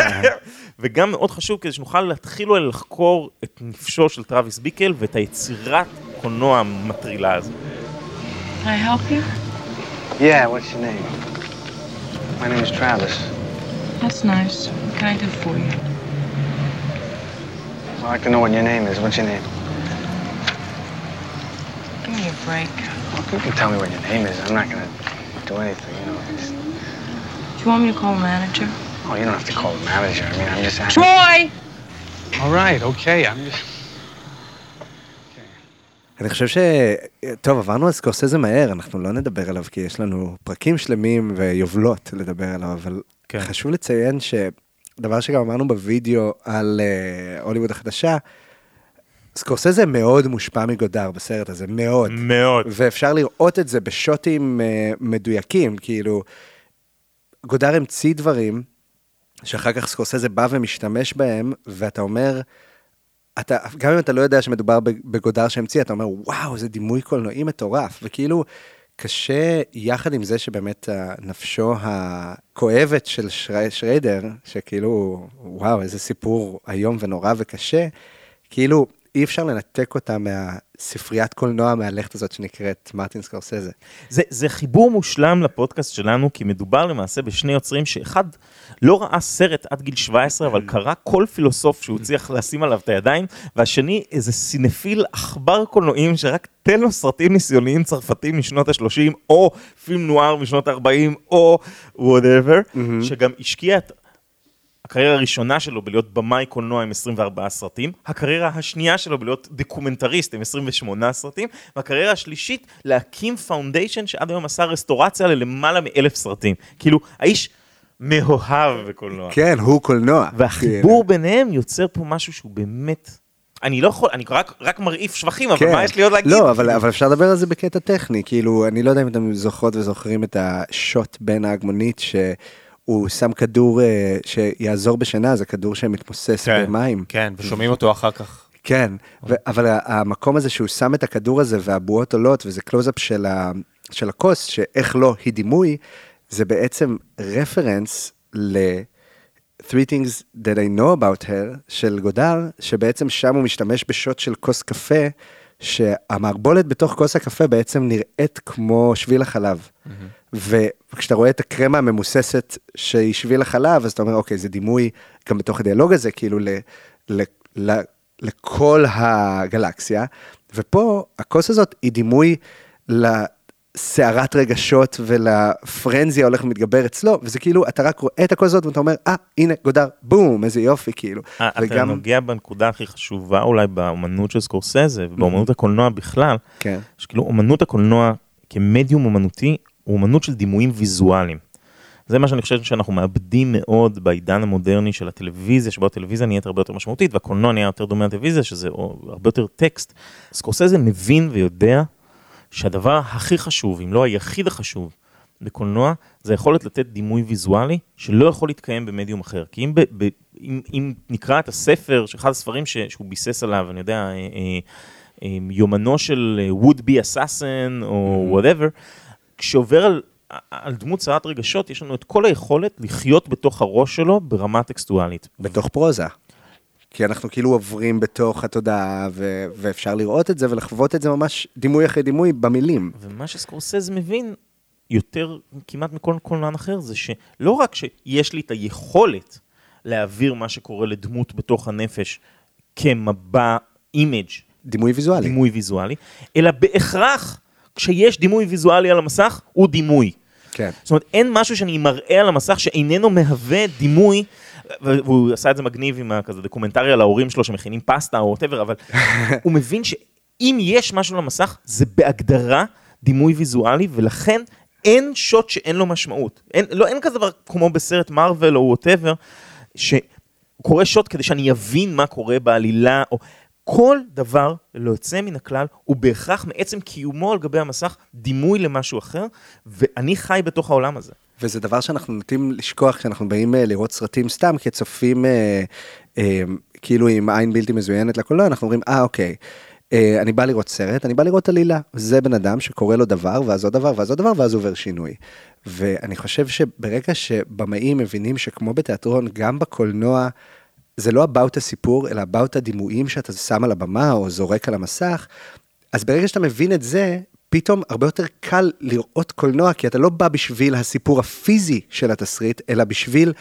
וגם מאוד חשוב כדי שנוכל להתחיל אולי לחקור את נפשו של טרוויס ביקל ואת היצירת קולנוע המטרילה הזו. Can I help you? Yeah, what's your name? My name is Travis. That's nice. What can I do for you? I'd like to know what your name is. What's your name? Give me a break. You can tell me what your name is. I'm not gonna do anything, you know. It's... Do you want me to call a manager? Oh, you don't have to call the manager. I mean, I'm just asking. Troy! All right, okay. I'm just. אני חושב ש... טוב, עברנו על סקורסזה מהר, אנחנו לא נדבר עליו כי יש לנו פרקים שלמים ויובלות לדבר עליו, אבל כן. חשוב לציין שדבר שגם אמרנו בווידאו על אה, הוליווד החדשה, סקורסזה מאוד מושפע מגודר בסרט הזה, מאוד. מאוד. ואפשר לראות את זה בשוטים אה, מדויקים, כאילו, גודר המציא דברים שאחר כך סקורסזה בא ומשתמש בהם, ואתה אומר, אתה, גם אם אתה לא יודע שמדובר בגודר שהמציא, אתה אומר, וואו, זה דימוי קולנועי מטורף, וכאילו, קשה, יחד עם זה שבאמת נפשו הכואבת של שרי- שריידר, שכאילו, וואו, איזה סיפור איום ונורא וקשה, כאילו, אי אפשר לנתק אותה מהספריית קולנוע המהלכת הזאת שנקראת מרטין סקורסזה. זה, זה חיבור מושלם לפודקאסט שלנו, כי מדובר למעשה בשני יוצרים שאחד לא ראה סרט עד גיל 17, אבל קרא כל פילוסוף שהוא הצליח לשים עליו את הידיים, והשני איזה סינפיל עכבר קולנועים שרק תן לו סרטים ניסיוניים צרפתיים משנות ה-30, או film noir משנות ה-40, או whatever, שגם השקיע את הקריירה הראשונה שלו בלהיות במאי קולנוע עם 24 סרטים, הקריירה השנייה שלו בלהיות דוקומנטריסט עם 28 סרטים, והקריירה השלישית להקים foundation שעד היום עשה רסטורציה ללמעלה מאלף סרטים. כאילו, האיש מאוהב בקולנוע. כן, הוא קולנוע. והחיבור ביניהם יוצר פה משהו שהוא באמת... אני לא יכול, אני רק, רק מרעיף שבחים, אבל כן. מה יש לי עוד להגיד? לא, אבל, אבל אפשר לדבר על זה בקטע טכני, כאילו, אני לא יודע אם אתם זוכרות וזוכרים את השוט בין ההגמונית, שהוא שם כדור אה, שיעזור בשינה, זה כדור שמתמוסס כן, במים. כן, ושומעים אותו אחר כך. כן, ו- אבל המקום הזה שהוא שם את הכדור הזה והבועות עולות, וזה קלוזאפ של, ה- של הכוס, שאיך לא היא דימוי, זה בעצם רפרנס ל... Three Things That I Know About Her של גודאר, שבעצם שם הוא משתמש בשוט של כוס קפה, שהמערבולת בתוך כוס הקפה בעצם נראית כמו שביל החלב. וכשאתה רואה את הקרמה הממוססת שהיא שביל החלב, אז אתה אומר, אוקיי, זה דימוי גם בתוך הדיאלוג הזה, כאילו ל, ל, ל, לכל הגלקסיה. ופה הכוס הזאת היא דימוי לסערת רגשות ולפרנזי ההולך ומתגבר אצלו, וזה כאילו, אתה רק רואה את הכוס הזאת ואתה אומר, אה, הנה, גודר, בום, איזה יופי, כאילו. אה, אתה נוגע בנקודה הכי חשובה אולי באמנות של סקורסזה ובאמנות הקולנוע בכלל, כן. שכאילו אמנות הקולנוע כמדיום אומנותי הוא אמנות של דימויים ויזואליים. זה מה שאני חושב שאנחנו מאבדים מאוד בעידן המודרני של הטלוויזיה, שבו הטלוויזיה נהיית הרבה יותר משמעותית והקולנוע נהיה יותר דומה לטלוויזיה, שזה הרבה יותר טקסט. סקורסזה מבין ויודע שהדבר הכי חשוב, אם לא היחיד החשוב, בקולנוע, זה היכולת לתת דימוי ויזואלי שלא יכול להתקיים במדיום אחר. כי אם, ב, ב, אם, אם נקרא את הספר, אחד הספרים ש, שהוא ביסס עליו, אני יודע, אה, אה, אה, יומנו של אה, would be assassin או whatever, כשעובר על, על דמות סערת רגשות, יש לנו את כל היכולת לחיות בתוך הראש שלו ברמה טקסטואלית. בתוך פרוזה. כי אנחנו כאילו עוברים בתוך התודעה, ו- ואפשר לראות את זה ולחוות את זה ממש דימוי אחרי דימוי במילים. ומה שסקורסזה מבין יותר כמעט מכל קולנוען אחר, זה שלא רק שיש לי את היכולת להעביר מה שקורה לדמות בתוך הנפש כמבע image, דימוי ויזואלי. דימוי ויזואלי, אלא בהכרח כשיש דימוי ויזואלי על המסך, הוא דימוי. כן. זאת אומרת, אין משהו שאני מראה על המסך שאיננו מהווה דימוי, והוא עשה את זה מגניב עם הכזה דוקומנטרי על ההורים שלו שמכינים פסטה או whatever, אבל הוא מבין שאם יש משהו על המסך, זה בהגדרה דימוי ויזואלי, ולכן אין שוט שאין לו משמעות. אין, לא, אין כזה דבר כמו בסרט מארוול או whatever, שקורה שוט כדי שאני אבין מה קורה בעלילה, או... כל דבר, ללא יוצא מן הכלל, הוא בהכרח מעצם קיומו על גבי המסך דימוי למשהו אחר, ואני חי בתוך העולם הזה. וזה דבר שאנחנו נוטים לשכוח כשאנחנו באים אה, לראות סרטים סתם כצופים אה, אה, כאילו עם עין בלתי מזוינת לקולנוע, אנחנו אומרים, אה, אוקיי. אה, אני בא לראות סרט, אני בא לראות עלילה. זה בן אדם שקורא לו דבר, ואז עוד דבר, ואז עוד דבר, ואז עובר שינוי. ואני חושב שברגע שבמאים מבינים שכמו בתיאטרון, גם בקולנוע, זה לא about הסיפור, אלא about הדימויים שאתה שם על הבמה או זורק על המסך, אז ברגע שאתה מבין את זה, פתאום הרבה יותר קל לראות קולנוע, כי אתה לא בא בשביל הסיפור הפיזי של התסריט, אלא בשביל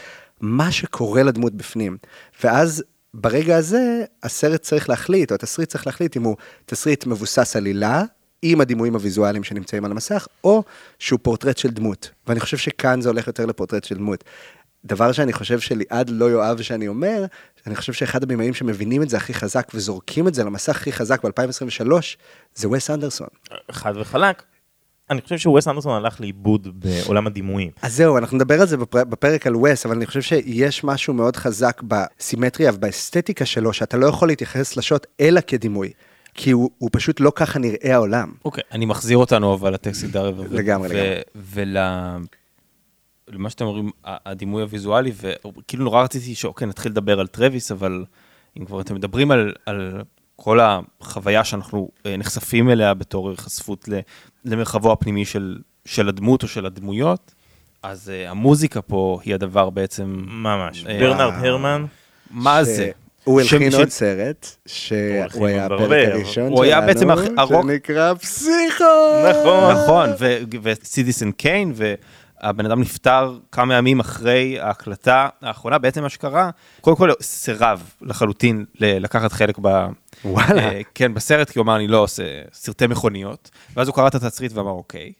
מה שקורה לדמות בפנים. ואז ברגע הזה, הסרט צריך להחליט, או התסריט צריך להחליט אם הוא תסריט מבוסס עלילה, עם הדימויים הוויזואליים שנמצאים על המסך, או שהוא פורטרט של דמות. ואני חושב שכאן זה הולך יותר לפורטרט של דמות. דבר שאני חושב שליעד לא יאהב שאני אומר, אני חושב שאחד הבימאים שמבינים את זה הכי חזק וזורקים את זה למסך הכי חזק ב-2023, זה וס אנדרסון. חד וחלק. אני חושב שווסט אנדרסון הלך לאיבוד בעולם הדימויים. אז זהו, אנחנו נדבר על זה בפר... בפרק על וס, אבל אני חושב שיש משהו מאוד חזק בסימטריה ובאסתטיקה שלו, שאתה לא יכול להתייחס לשוט אלא כדימוי. כי הוא, הוא פשוט לא ככה נראה העולם. אוקיי, אני מחזיר אותנו אבל לטקסט סידר. לגמרי, לגמרי. למה שאתם אומרים, הדימוי הוויזואלי, וכאילו נורא רציתי שאוקיי, נתחיל לדבר על טרוויס, אבל אם כבר אתם מדברים על, על כל החוויה שאנחנו אה, נחשפים אליה בתור חשפות ל- למרחבו הפנימי של, של הדמות או של הדמויות, אז אה, המוזיקה פה היא הדבר בעצם... ממש. אה, ברנרד הרמן, מה זה? הוא ש- הלחין ש- עוד סרט, שהוא היה הפרק. הראשון הוא היה בעצם שלנו, הרוק- שנקרא פסיכו. נכון. נכון, וסיטיסן קיין, והבן אדם נפטר כמה ימים אחרי ההקלטה האחרונה, בעצם מה שקרה, קודם כל סירב לחלוטין לקחת חלק ב... וואלה. אה, כן, בסרט, כי הוא אמר, אני לא עושה סרטי מכוניות, ואז הוא קרא את התסריט ואמר, אוקיי.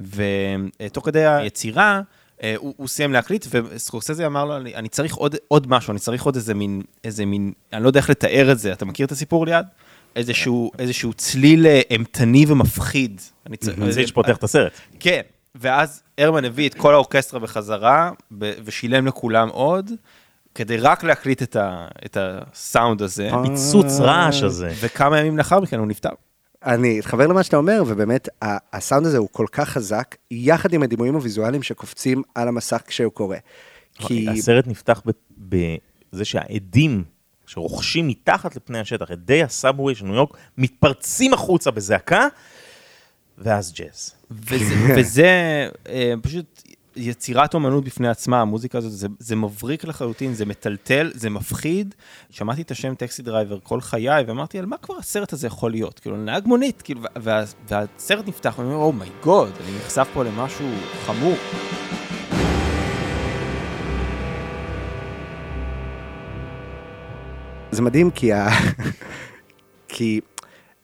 ותוך כדי היצירה, אה, הוא, הוא סיים להקליט, וסקורסזה אמר לו, אני, אני צריך עוד, עוד משהו, אני צריך עוד איזה מין, איזה מין, אני לא יודע איך לתאר את זה, אתה מכיר את הסיפור ליד? איזשהו, איזשהו צליל אה, אימתני ומפחיד. אני צריך... זה שפותח את הסרט. כן, ואז הרמן הביא את כל האורקסטרה בחזרה, ב- ושילם לכולם עוד, כדי רק להקליט את, ה, את הסאונד הזה, פיצוץ רעש הזה. וכמה ימים לאחר מכן הוא נפטר. אני אתחבר למה שאתה אומר, ובאמת, ה- הסאונד הזה הוא כל כך חזק, יחד עם הדימויים הוויזואליים שקופצים על המסך כשהוא קורה. כי... הסרט נפתח ב- בזה שהאדים שרוחשים מתחת לפני השטח, אדי ה subway של ניו יורק, מתפרצים החוצה בזעקה, ואז ג'אז. וזה, וזה אה, פשוט יצירת אומנות בפני עצמה, המוזיקה הזאת, זה, זה מבריק לחלוטין, זה מטלטל, זה מפחיד. שמעתי את השם Taxi Driver כל חיי, ואמרתי, על מה כבר הסרט הזה יכול להיות? כאילו, נהג מונית, כאילו, וה, והסרט נפתח, ואני אומר, oh my god, אני נחשף פה למשהו חמור. זה מדהים כי, ה... כי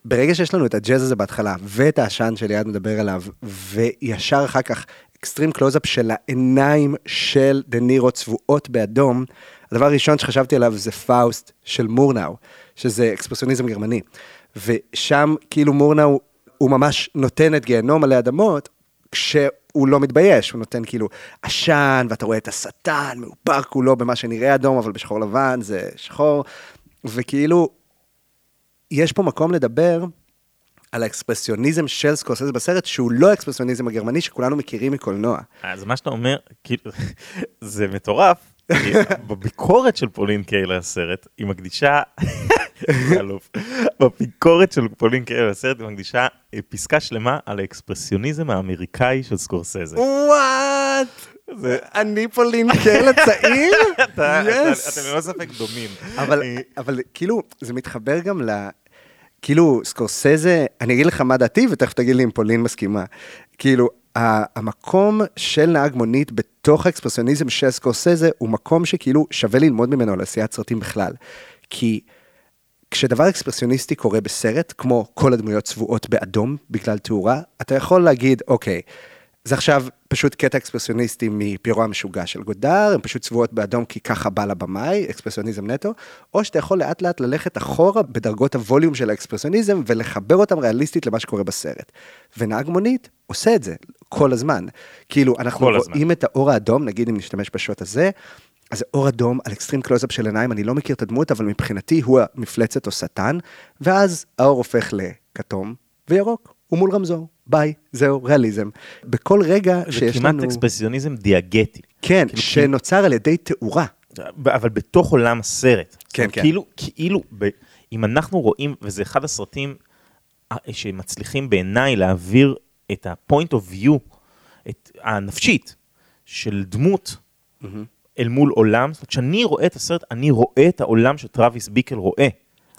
ברגע שיש לנו את הג'אז הזה בהתחלה, ואת העשן שליד מדבר עליו, וישר אחר כך extreme close-up של העיניים של דה נירו צבועות באדום, הדבר הראשון שחשבתי עליו זה פאוסט של מורנאו, שזה אקספרסיוניזם גרמני. ושם כאילו מורנאו, הוא ממש נותן את גיהנום עלי אדמות, כשהוא לא מתבייש, הוא נותן כאילו עשן, ואתה רואה את השטן מאופר כולו במה שנראה אדום, אבל בשחור לבן זה שחור, וכאילו, יש פה מקום לדבר על האקספרסיוניזם של סקורסזה בסרט, שהוא לא האקספרסיוניזם הגרמני שכולנו מכירים מקולנוע. אז מה שאתה אומר, כאילו, זה מטורף, בביקורת של פולין קיי לסרט, היא מקדישה, אלוף, בביקורת של פולין קיי לסרט, היא מקדישה אה, פסקה שלמה על האקספרסיוניזם האמריקאי של סקורסזה. וואט? זה- אני פולין קל הצעיר? Yes. אתם ללא ספק דומים. אבל, כאילו, זה מתחבר גם ל... כאילו, סקורסזה, אני אגיד לך מה דעתי, ותכף תגיד לי אם פולין מסכימה. כאילו, המקום של נהג מונית בתוך האקספרסיוניזם של סקורסזה, הוא מקום שכאילו שווה ללמוד ממנו על עשיית סרטים בכלל. כי כשדבר אקספרסיוניסטי קורה בסרט, כמו כל הדמויות צבועות באדום בגלל תאורה, אתה יכול להגיד, אוקיי, זה עכשיו פשוט קטע אקספרסיוניסטי מפירו המשוגע של גודר, הן פשוט צבועות באדום כי ככה בא לבמאי, אקספרסיוניזם נטו, או שאתה יכול לאט לאט ללכת אחורה בדרגות הווליום של האקספרסיוניזם ולחבר אותם ריאליסטית למה שקורה בסרט. ונהג מונית עושה את זה כל הזמן. כאילו, אנחנו כל הזמן. רואים את האור האדום, נגיד אם נשתמש בשוט הזה, אז זה אור אדום על extreme close-up של עיניים, אני לא מכיר את הדמות, אבל מבחינתי הוא המפלצת או שטן, ואז האור הופך לכתום וירוק, הוא מול רמזור, ביי, זהו, ריאליזם. בכל רגע זה שיש כמעט לנו... אקספרסיוניזם דיאגטי. כן, כאילו, שנוצר על ידי תאורה. אבל בתוך עולם הסרט. כן, כן. כאילו, כאילו, ב, אם אנחנו רואים, וזה אחד הסרטים אה, שמצליחים בעיניי להעביר את ה-point of view, את הנפשית, של דמות אל מול עולם, זאת אומרת, כשאני רואה את הסרט, אני רואה את העולם שטראביס ביקל רואה.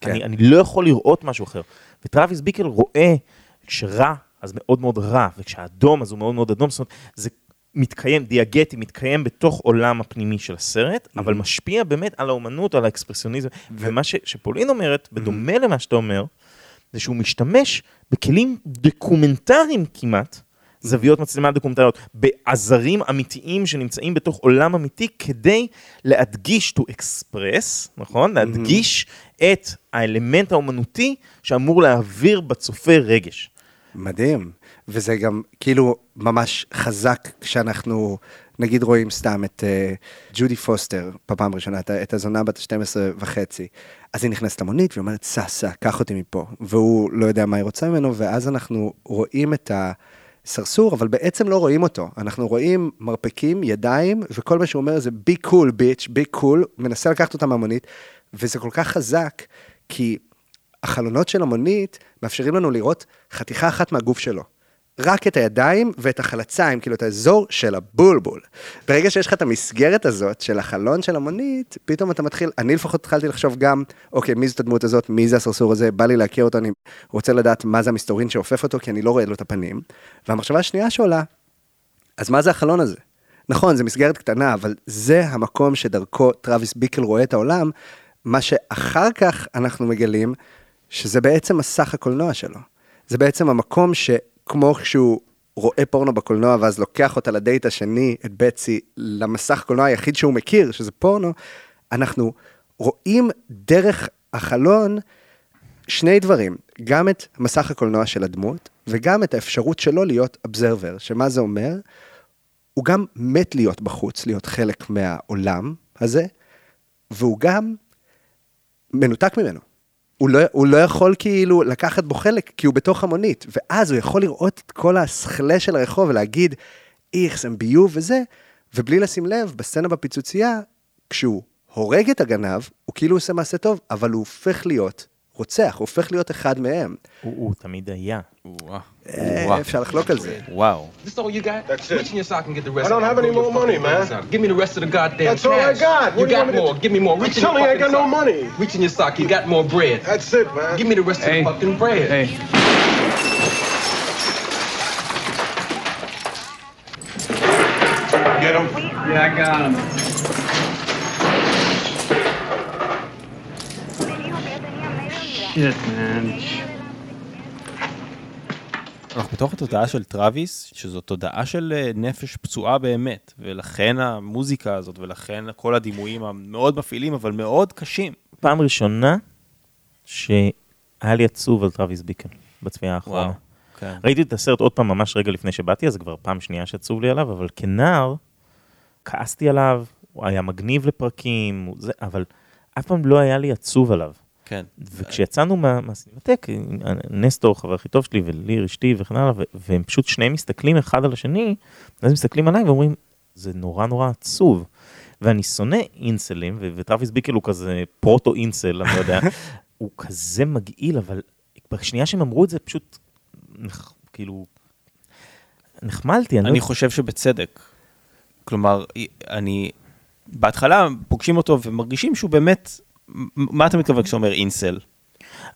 כן. אני, אני לא יכול לראות משהו אחר. וטראביס ביקל רואה כשרע, אז מאוד מאוד רע, וכשאדום, אז הוא מאוד מאוד אדום, זאת אומרת, זה מתקיים, דיאגטי, מתקיים בתוך עולם הפנימי של הסרט, אבל משפיע באמת על האומנות, על האקספרסיוניזם. ומה ש, שפולין אומרת, בדומה למה שאתה אומר, זה שהוא משתמש בכלים דוקומנטריים כמעט, זוויות מצלמה דוקומנטריות, בעזרים אמיתיים שנמצאים בתוך עולם אמיתי, כדי להדגיש, to express, נכון? להדגיש את האלמנט האומנותי שאמור להעביר בצופה רגש. מדהים. וזה גם כאילו ממש חזק כשאנחנו, נגיד רואים סתם את uh, ג'ודי פוסטר בפעם הראשונה, את, ה- את הזונה בת ה-12 וחצי. אז היא נכנסת למונית והיא אומרת, סע, סע, קח אותי מפה. והוא לא יודע מה היא רוצה ממנו, ואז אנחנו רואים את הסרסור, אבל בעצם לא רואים אותו. אנחנו רואים מרפקים, ידיים, וכל מה שהוא אומר זה בי קול ביץ', בי קול, מנסה לקחת אותה מהמונית, וזה כל כך חזק, כי החלונות של המונית מאפשרים לנו לראות חתיכה אחת מהגוף שלו. רק את הידיים ואת החלציים, כאילו את האזור של הבולבול. ברגע שיש לך את המסגרת הזאת של החלון של המונית, פתאום אתה מתחיל, אני לפחות התחלתי לחשוב גם, אוקיי, מי זאת הדמות הזאת, מי זה הסרסור הזה, בא לי להכיר אותו, אני רוצה לדעת מה זה המסתורין שאופף אותו, כי אני לא רואה לו את הפנים. והמחשבה השנייה שעולה, אז מה זה החלון הזה? נכון, זה מסגרת קטנה, אבל זה המקום שדרכו טרוויס ביקל רואה את העולם, מה שאחר כך אנחנו מגלים, שזה בעצם מסך הקולנוע שלו. זה בעצם המקום שכמו כשהוא רואה פורנו בקולנוע, ואז לוקח אותה לדייט השני, את בטסי, למסך הקולנוע היחיד שהוא מכיר, שזה פורנו, אנחנו רואים דרך החלון שני דברים, גם את מסך הקולנוע של הדמות, וגם את האפשרות שלו להיות אבזרבר, שמה זה אומר? הוא גם מת להיות בחוץ, להיות חלק מהעולם הזה, והוא גם מנותק ממנו. הוא לא, הוא לא יכול כאילו לקחת בו חלק, כי הוא בתוך המונית, ואז הוא יכול לראות את כל הסכלה של הרחוב ולהגיד, איכס, הם ביוב וזה, ובלי לשים לב, בסצנה בפיצוצייה, כשהוא הורג את הגנב, הוא כאילו עושה מעשה טוב, אבל הוא הופך להיות רוצח, הוא הופך להיות אחד מהם. הוא, תמיד היה. אה, אפשר לחלוק על זה. וואו. Yeah, I got him. Shit, man. אנחנו בתוך התודעה של טראוויס, שזו תודעה של אה, נפש פצועה באמת, ולכן המוזיקה הזאת, ולכן כל הדימויים המאוד מפעילים, אבל מאוד קשים. פעם ראשונה שהיה לי עצוב על טרוויס ביקל בצפייה האחרונה. וואו, כן. ראיתי את הסרט עוד פעם ממש רגע לפני שבאתי, אז זה כבר פעם שנייה שעצוב לי עליו, אבל כנער כעסתי עליו, הוא היה מגניב לפרקים, זה, אבל אף פעם לא היה לי עצוב עליו. כן. וכשיצאנו מה- מהסינמטק, נסטור, חבר הכי טוב שלי, וליר אשתי וכן הלאה, והם פשוט שניהם מסתכלים אחד על השני, ואז מסתכלים עליי ואומרים, זה נורא נורא עצוב. ואני שונא אינסלים, ו- וטרוויס ביקל הוא כזה פרוטו אינסל, אני לא יודע, הוא כזה מגעיל, אבל בשנייה שהם אמרו את זה, פשוט, נח- כאילו, נחמלתי, אני לא אני יודע. חושב שבצדק. כלומר, אני, בהתחלה פוגשים אותו ומרגישים שהוא באמת, מה אתה מתכוון כשאתה אומר אינסל?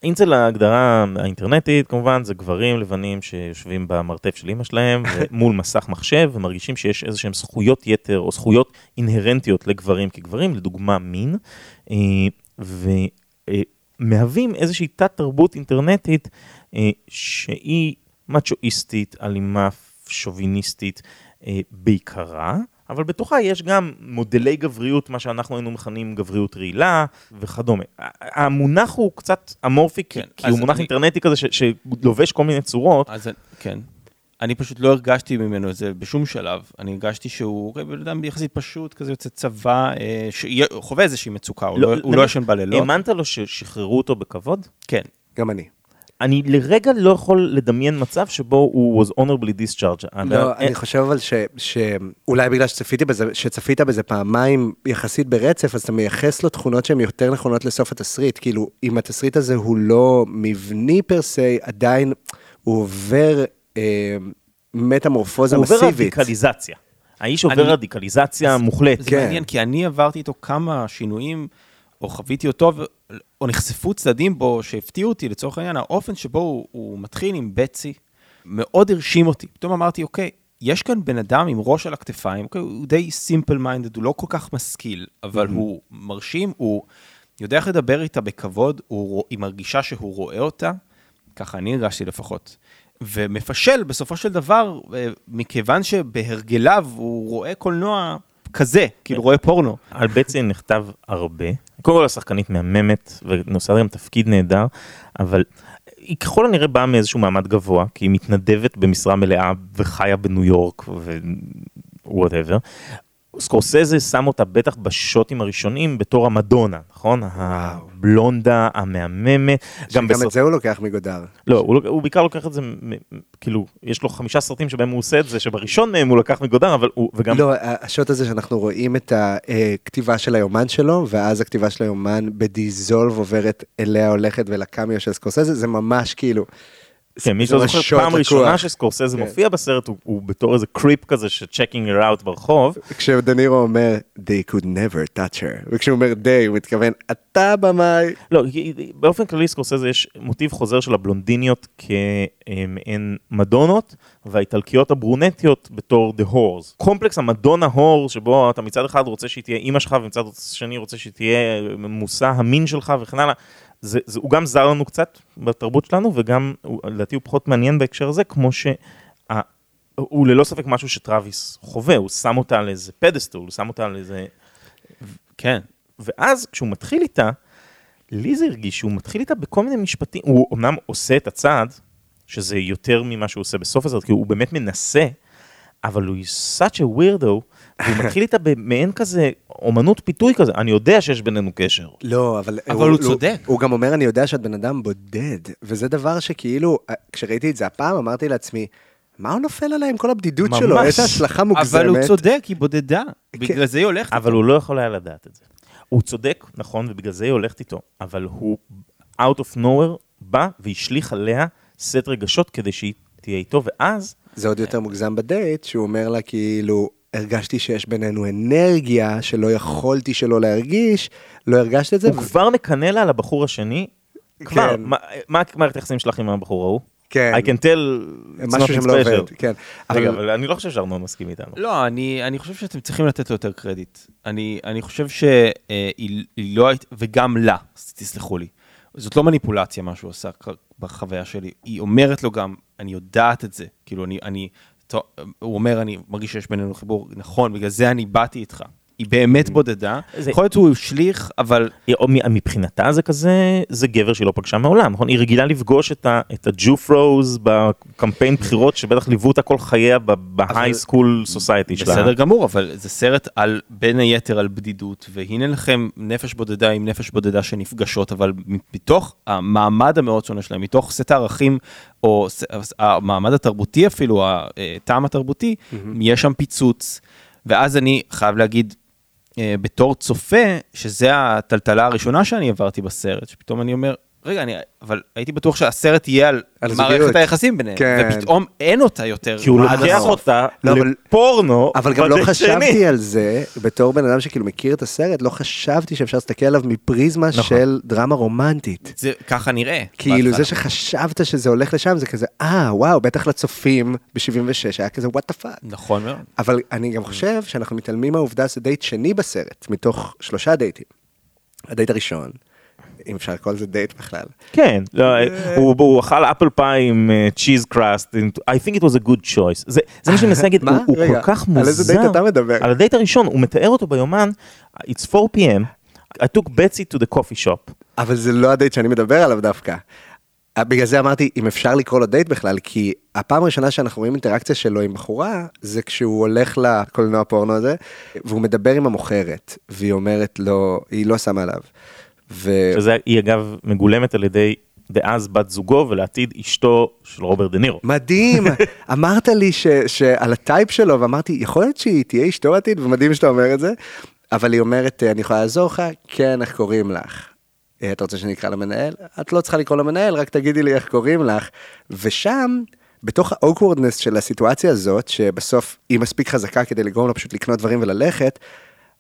אינסל ההגדרה האינטרנטית כמובן זה גברים לבנים שיושבים במרתף של אמא שלהם מול מסך מחשב ומרגישים שיש איזה שהם זכויות יתר או זכויות אינהרנטיות לגברים כגברים, לדוגמה מין, אה, ומהווים איזושהי תת תרבות אינטרנטית אה, שהיא מצ'ואיסטית, אלימה, שוביניסטית אה, בעיקרה. אבל בתוכה יש גם מודלי גבריות, מה שאנחנו היינו מכנים גבריות רעילה וכדומה. המונח הוא קצת אמורפי, כי, כן, כי הוא מונח אני- אינטרנטי כזה ש, שלובש כל מיני צורות. אז כן. אני פשוט לא הרגשתי ממנו את זה בשום שלב. אני הרגשתי שהוא בן אדם יחסית פשוט, כזה יוצא צבא, אה, שחווה איזושהי מצוקה, הוא לא- הוא לא ישן בלילות. האמנת לו ששחררו אותו בכבוד? כן. גם אני. אני לרגע לא יכול לדמיין מצב שבו הוא was honorably discharged. לא, אני חושב אבל ש- שאולי בגלל שצפיתי בזה, שצפית בזה פעמיים יחסית ברצף, אז אתה מייחס לו תכונות שהן יותר נכונות לסוף התסריט. כאילו, אם התסריט הזה הוא לא מבני פר סי, עדיין הוא עובר אה, מטמורפוזה הוא עובר מסיבית. רדיקליזציה. האיש עובר אני- רדיקליזציה מוחלטת. זה מעניין, כי אני עברתי איתו כמה שינויים, או חוויתי אותו, או נחשפו צדדים בו שהפתיעו אותי, לצורך העניין, האופן שבו הוא, הוא מתחיל עם בטסי, מאוד הרשים אותי. פתאום אמרתי, אוקיי, יש כאן בן אדם עם ראש על הכתפיים, אוקיי, הוא די סימפל מיינדד, הוא לא כל כך משכיל, אבל Mhm. הוא מרשים, הוא יודע איך לדבר איתה בכבוד, הוא, היא מרגישה שהוא רואה אותה, ככה אני הרגשתי לפחות. ומפשל בסופו של דבר, אה, מכיוון שבהרגליו הוא רואה קולנוע כזה, כאילו רואה פורנו. על בטסי נכתב הרבה. קודם כל השחקנית מהממת, ונושאה גם תפקיד נהדר, אבל היא ככל הנראה באה מאיזשהו מעמד גבוה, כי היא מתנדבת במשרה מלאה וחיה בניו יורק ו whatever. סקורסזה שם אותה בטח בשוטים הראשונים בתור המדונה, נכון? הבלונדה, המהממת. גם בסוף- את זה הוא לוקח מגודאר. לא, הוא, לוק- הוא בעיקר לוקח את זה, כאילו, יש לו חמישה סרטים שבהם הוא עושה את זה, שבראשון מהם הוא לקח מגודאר, אבל הוא, וגם... לא, השוט הזה שאנחנו רואים את הכתיבה של היומן שלו, ואז הכתיבה של היומן בדיזולב עוברת אליה הולכת ולקמיו של סקורסזה, זה ממש כאילו... כן, מי זה שלא ממש זוכר, שוט פעם. ראשונה שסקורסזה כן. מופיע בסרט, הוא, בתור איזה קריפ כזה ש-checking her out ברחוב. כשדנירו אומר, they could never touch her, וכשהוא אומר they, הוא מתכוון, אתה במאי. לא, באופן כללי סקורסזה יש מוטיב חוזר של הבלונדיניות כמעין מדונות, והאיטלקיות הברונטיות בתור the whores. קומפלקס המדונה הור, שבו אתה מצד אחד רוצה שהיא תהיה אימא שלך, ומצד שני רוצה שהיא תהיה מושא המין שלך וכן הלאה. זה, זה, הוא גם זר לנו קצת בתרבות שלנו, וגם, לדעתי הוא פחות מעניין בהקשר הזה, כמו שה... הוא ללא ספק משהו שטראביס חווה, הוא שם אותה על איזה פדסטול, הוא שם אותה על איזה... כן. ואז כשהוא מתחיל איתה, לי זה הרגיש שהוא מתחיל איתה בכל מיני משפטים, הוא אמנם עושה את הצעד, שזה יותר ממה שהוא עושה בסוף הסרט, כי הוא באמת מנסה, אבל הוא such a weirdo, והוא מתחיל איתה במעין כזה אומנות פיתוי כזה, אני יודע שיש בינינו קשר. לא, אבל... אבל הוא צודק. הוא גם אומר, אני יודע שאת בן אדם בודד, וזה דבר שכאילו, כשראיתי את זה הפעם, אמרתי לעצמי, מה הוא נופל עליה עם כל הבדידות שלו? ממש. איזה השלכה מוגזמת. אבל הוא צודק, היא בודדה. בגלל זה היא הולכת. אבל הוא לא יכול היה לדעת את זה. הוא צודק, נכון, ובגלל זה היא הולכת איתו, אבל הוא out of nowhere בא והשליך עליה סט רגשות כדי שהיא תהיה איתו, ואז זה עוד יותר מוגזם בדייט, שהוא אומר לה כאילו, הרגשתי שיש בינינו אנרגיה שלא יכולתי שלא להרגיש, לא הרגשת את זה. הוא כבר מקנא לה על הבחור השני, כבר, כן. מה- מה מערכת היחסים שלך עם הבחור ההוא? כן. I can tell, משהו not שם לא. עובד, כן. רגע, אבל- אבל אני לא חושב שארנון מסכים איתנו. לא, אני, אני חושב שאתם צריכים לתת לו יותר קרדיט. אני, אני חושב שהיא היא לא הייתה, וגם לה, תסלחו לי. זאת לא מניפולציה מה שהוא עשה בחוויה שלי. היא אומרת לו גם, אני יודעת את זה. כאילו, אני, אני, הוא אומר, אני מרגיש שיש בינינו חיבור, נכון, בגלל זה אני באתי איתך. היא באמת בודדה, זה- יכול להיות שהוא השליך, אבל או מבחינתה זה כזה, זה גבר שהיא לא פגשה מעולם, נכון? היא רגילה לפגוש את ה- את הג'ופרוז בקמפיין בחירות, שבטח ליוו אותה כל חייה בהיי סקול סוסייטי שלה. בסדר גמור, אבל זה סרט על, בין היתר על בדידות, והנה לכם נפש בודדה עם נפש בודדה שנפגשות, אבל מתוך המעמד המאוד שונה שלהם, מתוך סט הערכים, או המעמד התרבותי אפילו, הטעם התרבותי, יש שם פיצוץ, ואז אני חייב להגיד, אה, בתור צופה, שזה הטלטלה הראשונה שאני עברתי בסרט, שפתאום אני אומר, רגע, אני, אבל הייתי בטוח שהסרט יהיה על, על מערכת. היחסים ביניהם, כן. ופתאום אין אותה יותר. כי הוא לוקח הסוף. אותה לא, לפורנו, אבל גם לא בדרך חשבתי שני. על זה, בתור בן אדם שכאילו מכיר את הסרט, לא חשבתי שאפשר להסתכל עליו מפריזמה נכון. של דרמה רומנטית. זה ככה נראה. כאילו. זה שחשבת שזה הולך לשם, זה כזה, אה, וואו, בטח לצופים ב-76 היה כזה, what the fuck. נכון מאוד. אבל אני גם חושב שאנחנו מתעלמים מהעובדה שזה דייט שני בסרט, מתוך שלושה דייטים. הדייט הראשון, אם אפשר לקרוא לזה דייט בכלל. כן, לא, הוא- הוא אכל apple pie עם cheese crust, I think it was a good choice. זה זה מה שאני מנסה להגיד? הוא- כל כך על איזה מוזר. דייט אתה מדבר? על הדייט הראשון, הוא מתאר אותו ביומן, it's 4 p.m. I took Betsy to the coffee shop. אבל זה לא הדייט שאני מדבר עליו דווקא. אה, בגלל זה אמרתי, אם אפשר לקרוא לו דייט בכלל, כי הפעם הראשונה שאנחנו רואים אינטראקציה שלו עם בחורה, זה כשהוא הולך לקולנוע פורנו הזה, והוא מדבר עם המוכרת, והיא אומרת לו, היא לא שמה עליו. ו... שזה, היא אגב מגולמת על ידי דאז בת זוגו ולעתיד אשתו של רוברט דה נירו. מדהים, אמרת לי ש, שעל ה type שלו, ואמרתי, יכול להיות שהיא תהיה אשתו עתיד, ומדהים שאתה אומר את זה, אבל היא אומרת, אני יכולה לעזור לך? כן, איך קוראים לך? "אה, אתה רוצה שאני אקרא למנהל? את לא צריכה לקרוא למנהל, רק תגידי לי איך קוראים לך. ושם, בתוך ה awkwardness של הסיטואציה הזאת, שבסוף היא מספיק חזקה כדי לגרום לה פשוט לקנות דברים וללכת,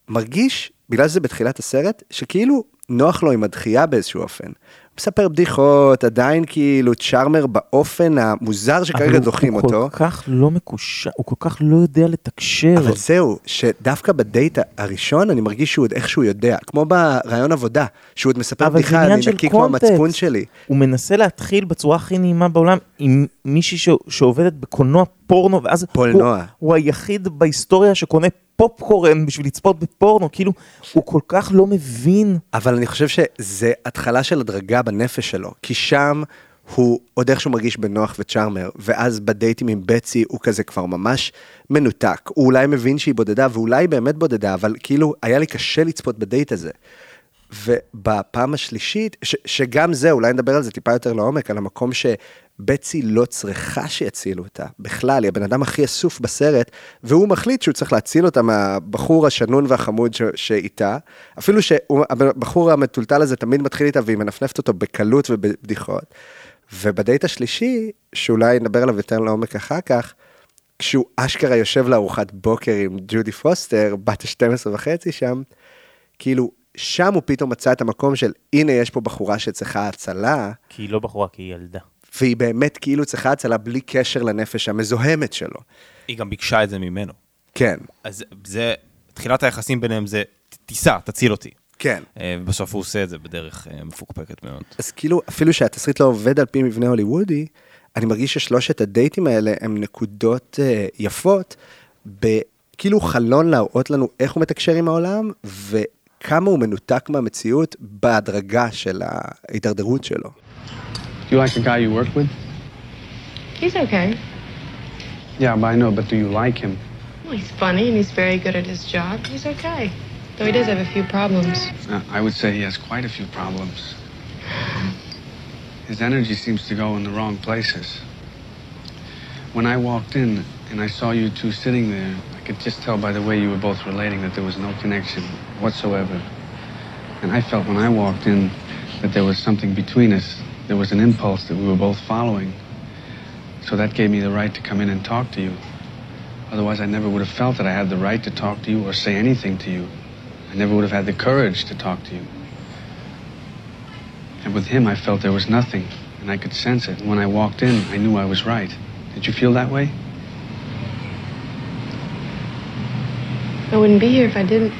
מרגיש, בגלל שזה בתחילת הסרט, שכאילו נוח לו עם הדחייה באיזשהו אופן. מספר בדיחות, עדיין כאילו צ'ארמר באופן המוזר שכרגע דוחים הוא אותו. כל כך לא מקושר, הוא כל כך לא יודע לתקשר. אבל זהו, שדווקא בדייט הראשון אני מרגיש שהוא עוד איכשהו יודע, כמו ברעיון עבודה, שהוא עוד מספר אבל בדיחה, אני נקי כמו. המצפון שלי. הוא מנסה להתחיל בצורה הכי נעימה בעולם עם מישהי. שעובדת בקולנוע פורנו, ואז פולנוע. הוא, הוא היחיד בהיסטוריה שקונה פופקורן בשביל לצפות בפורנו, כאילו, הוא כל כך לא מבין. אבל אני חושב שזה התחלה של הדרגה בנפש שלו, כי שם הוא עוד איכשהו מרגיש בנוח וצ'ארמר, ואז בדייטים עם בצי הוא כזה כבר ממש מנותק. הוא אולי מבין שהיא בודדה, ואולי באמת בודדה, אבל כאילו היה לי קשה לצפות בדייט הזה. ובפעם השלישית, ש, שגם זה, אולי נדבר על זה טיפה יותר לעומק, על המקום שבצי לא צריכה שיצילו אותה. בכלל, היא הבן אדם הכי אסוף בסרט, והוא מחליט שהוא צריך להציל אותה מהבחור השנון והחמוד ש, שאיתה. אפילו שהבחור המטולטל הזה תמיד מתחיל איתה והיא מנפנפת אותו בקלות ובבדיחות. ובדייט השלישי, שאולי נדבר עליו יותר לעומק אחר כך, כשהוא אשכרה יושב לארוחת בוקר עם ג'ודי פוסטר, בת ה-12 וחצי שם, כאילו, שם הוא פתאום מצא את המקום של, הנה, יש פה בחורה שצריכה הצלה. כי היא לא בחורה, כי היא ילדה. והיא באמת כאילו צריכה הצלה בלי קשר לנפש המזוהמת שלו. היא גם ביקשה את זה ממנו. כן. אז זה, תחילת היחסים ביניהם זה, תיסע, תציל אותי. כן. אה, ובסוף הוא עושה את זה בדרך אה, מפוקפקת מאוד. אז כאילו, אפילו שהתסריט לא עובד על פי מבנה הוליוודי, אני מרגיש ששלושת הדייטים האלה הם נקודות uh, יפות, בכאילו חלון להראות לנו איך הוא מתקשר עם העולם, וכמה הוא מנותק מהמציאות בהדרגה של ההידרדרות שלו. You like the guy you work with? He's okay. Yeah, but I know, but do you like him? Well, he's funny and he's very good at his job. He's okay. Though he does have a few problems. Uh, I would say he has quite a few problems. His energy seems to go in the wrong places. When I walked in and I saw you two sitting there, I could just tell by the way you were both relating that there was no connection whatsoever. And I felt when I walked in that there was something between us. There was an impulse that we were both following. So that gave me the right to come in and talk to you. Otherwise, I never would have felt that I had the right to talk to you or say anything to you. I never would have had the courage to talk to you. And with him, I felt there was nothing, and I could sense it. And when I walked in, I knew I was right. Did you feel that way? I wouldn't be here if I didn't.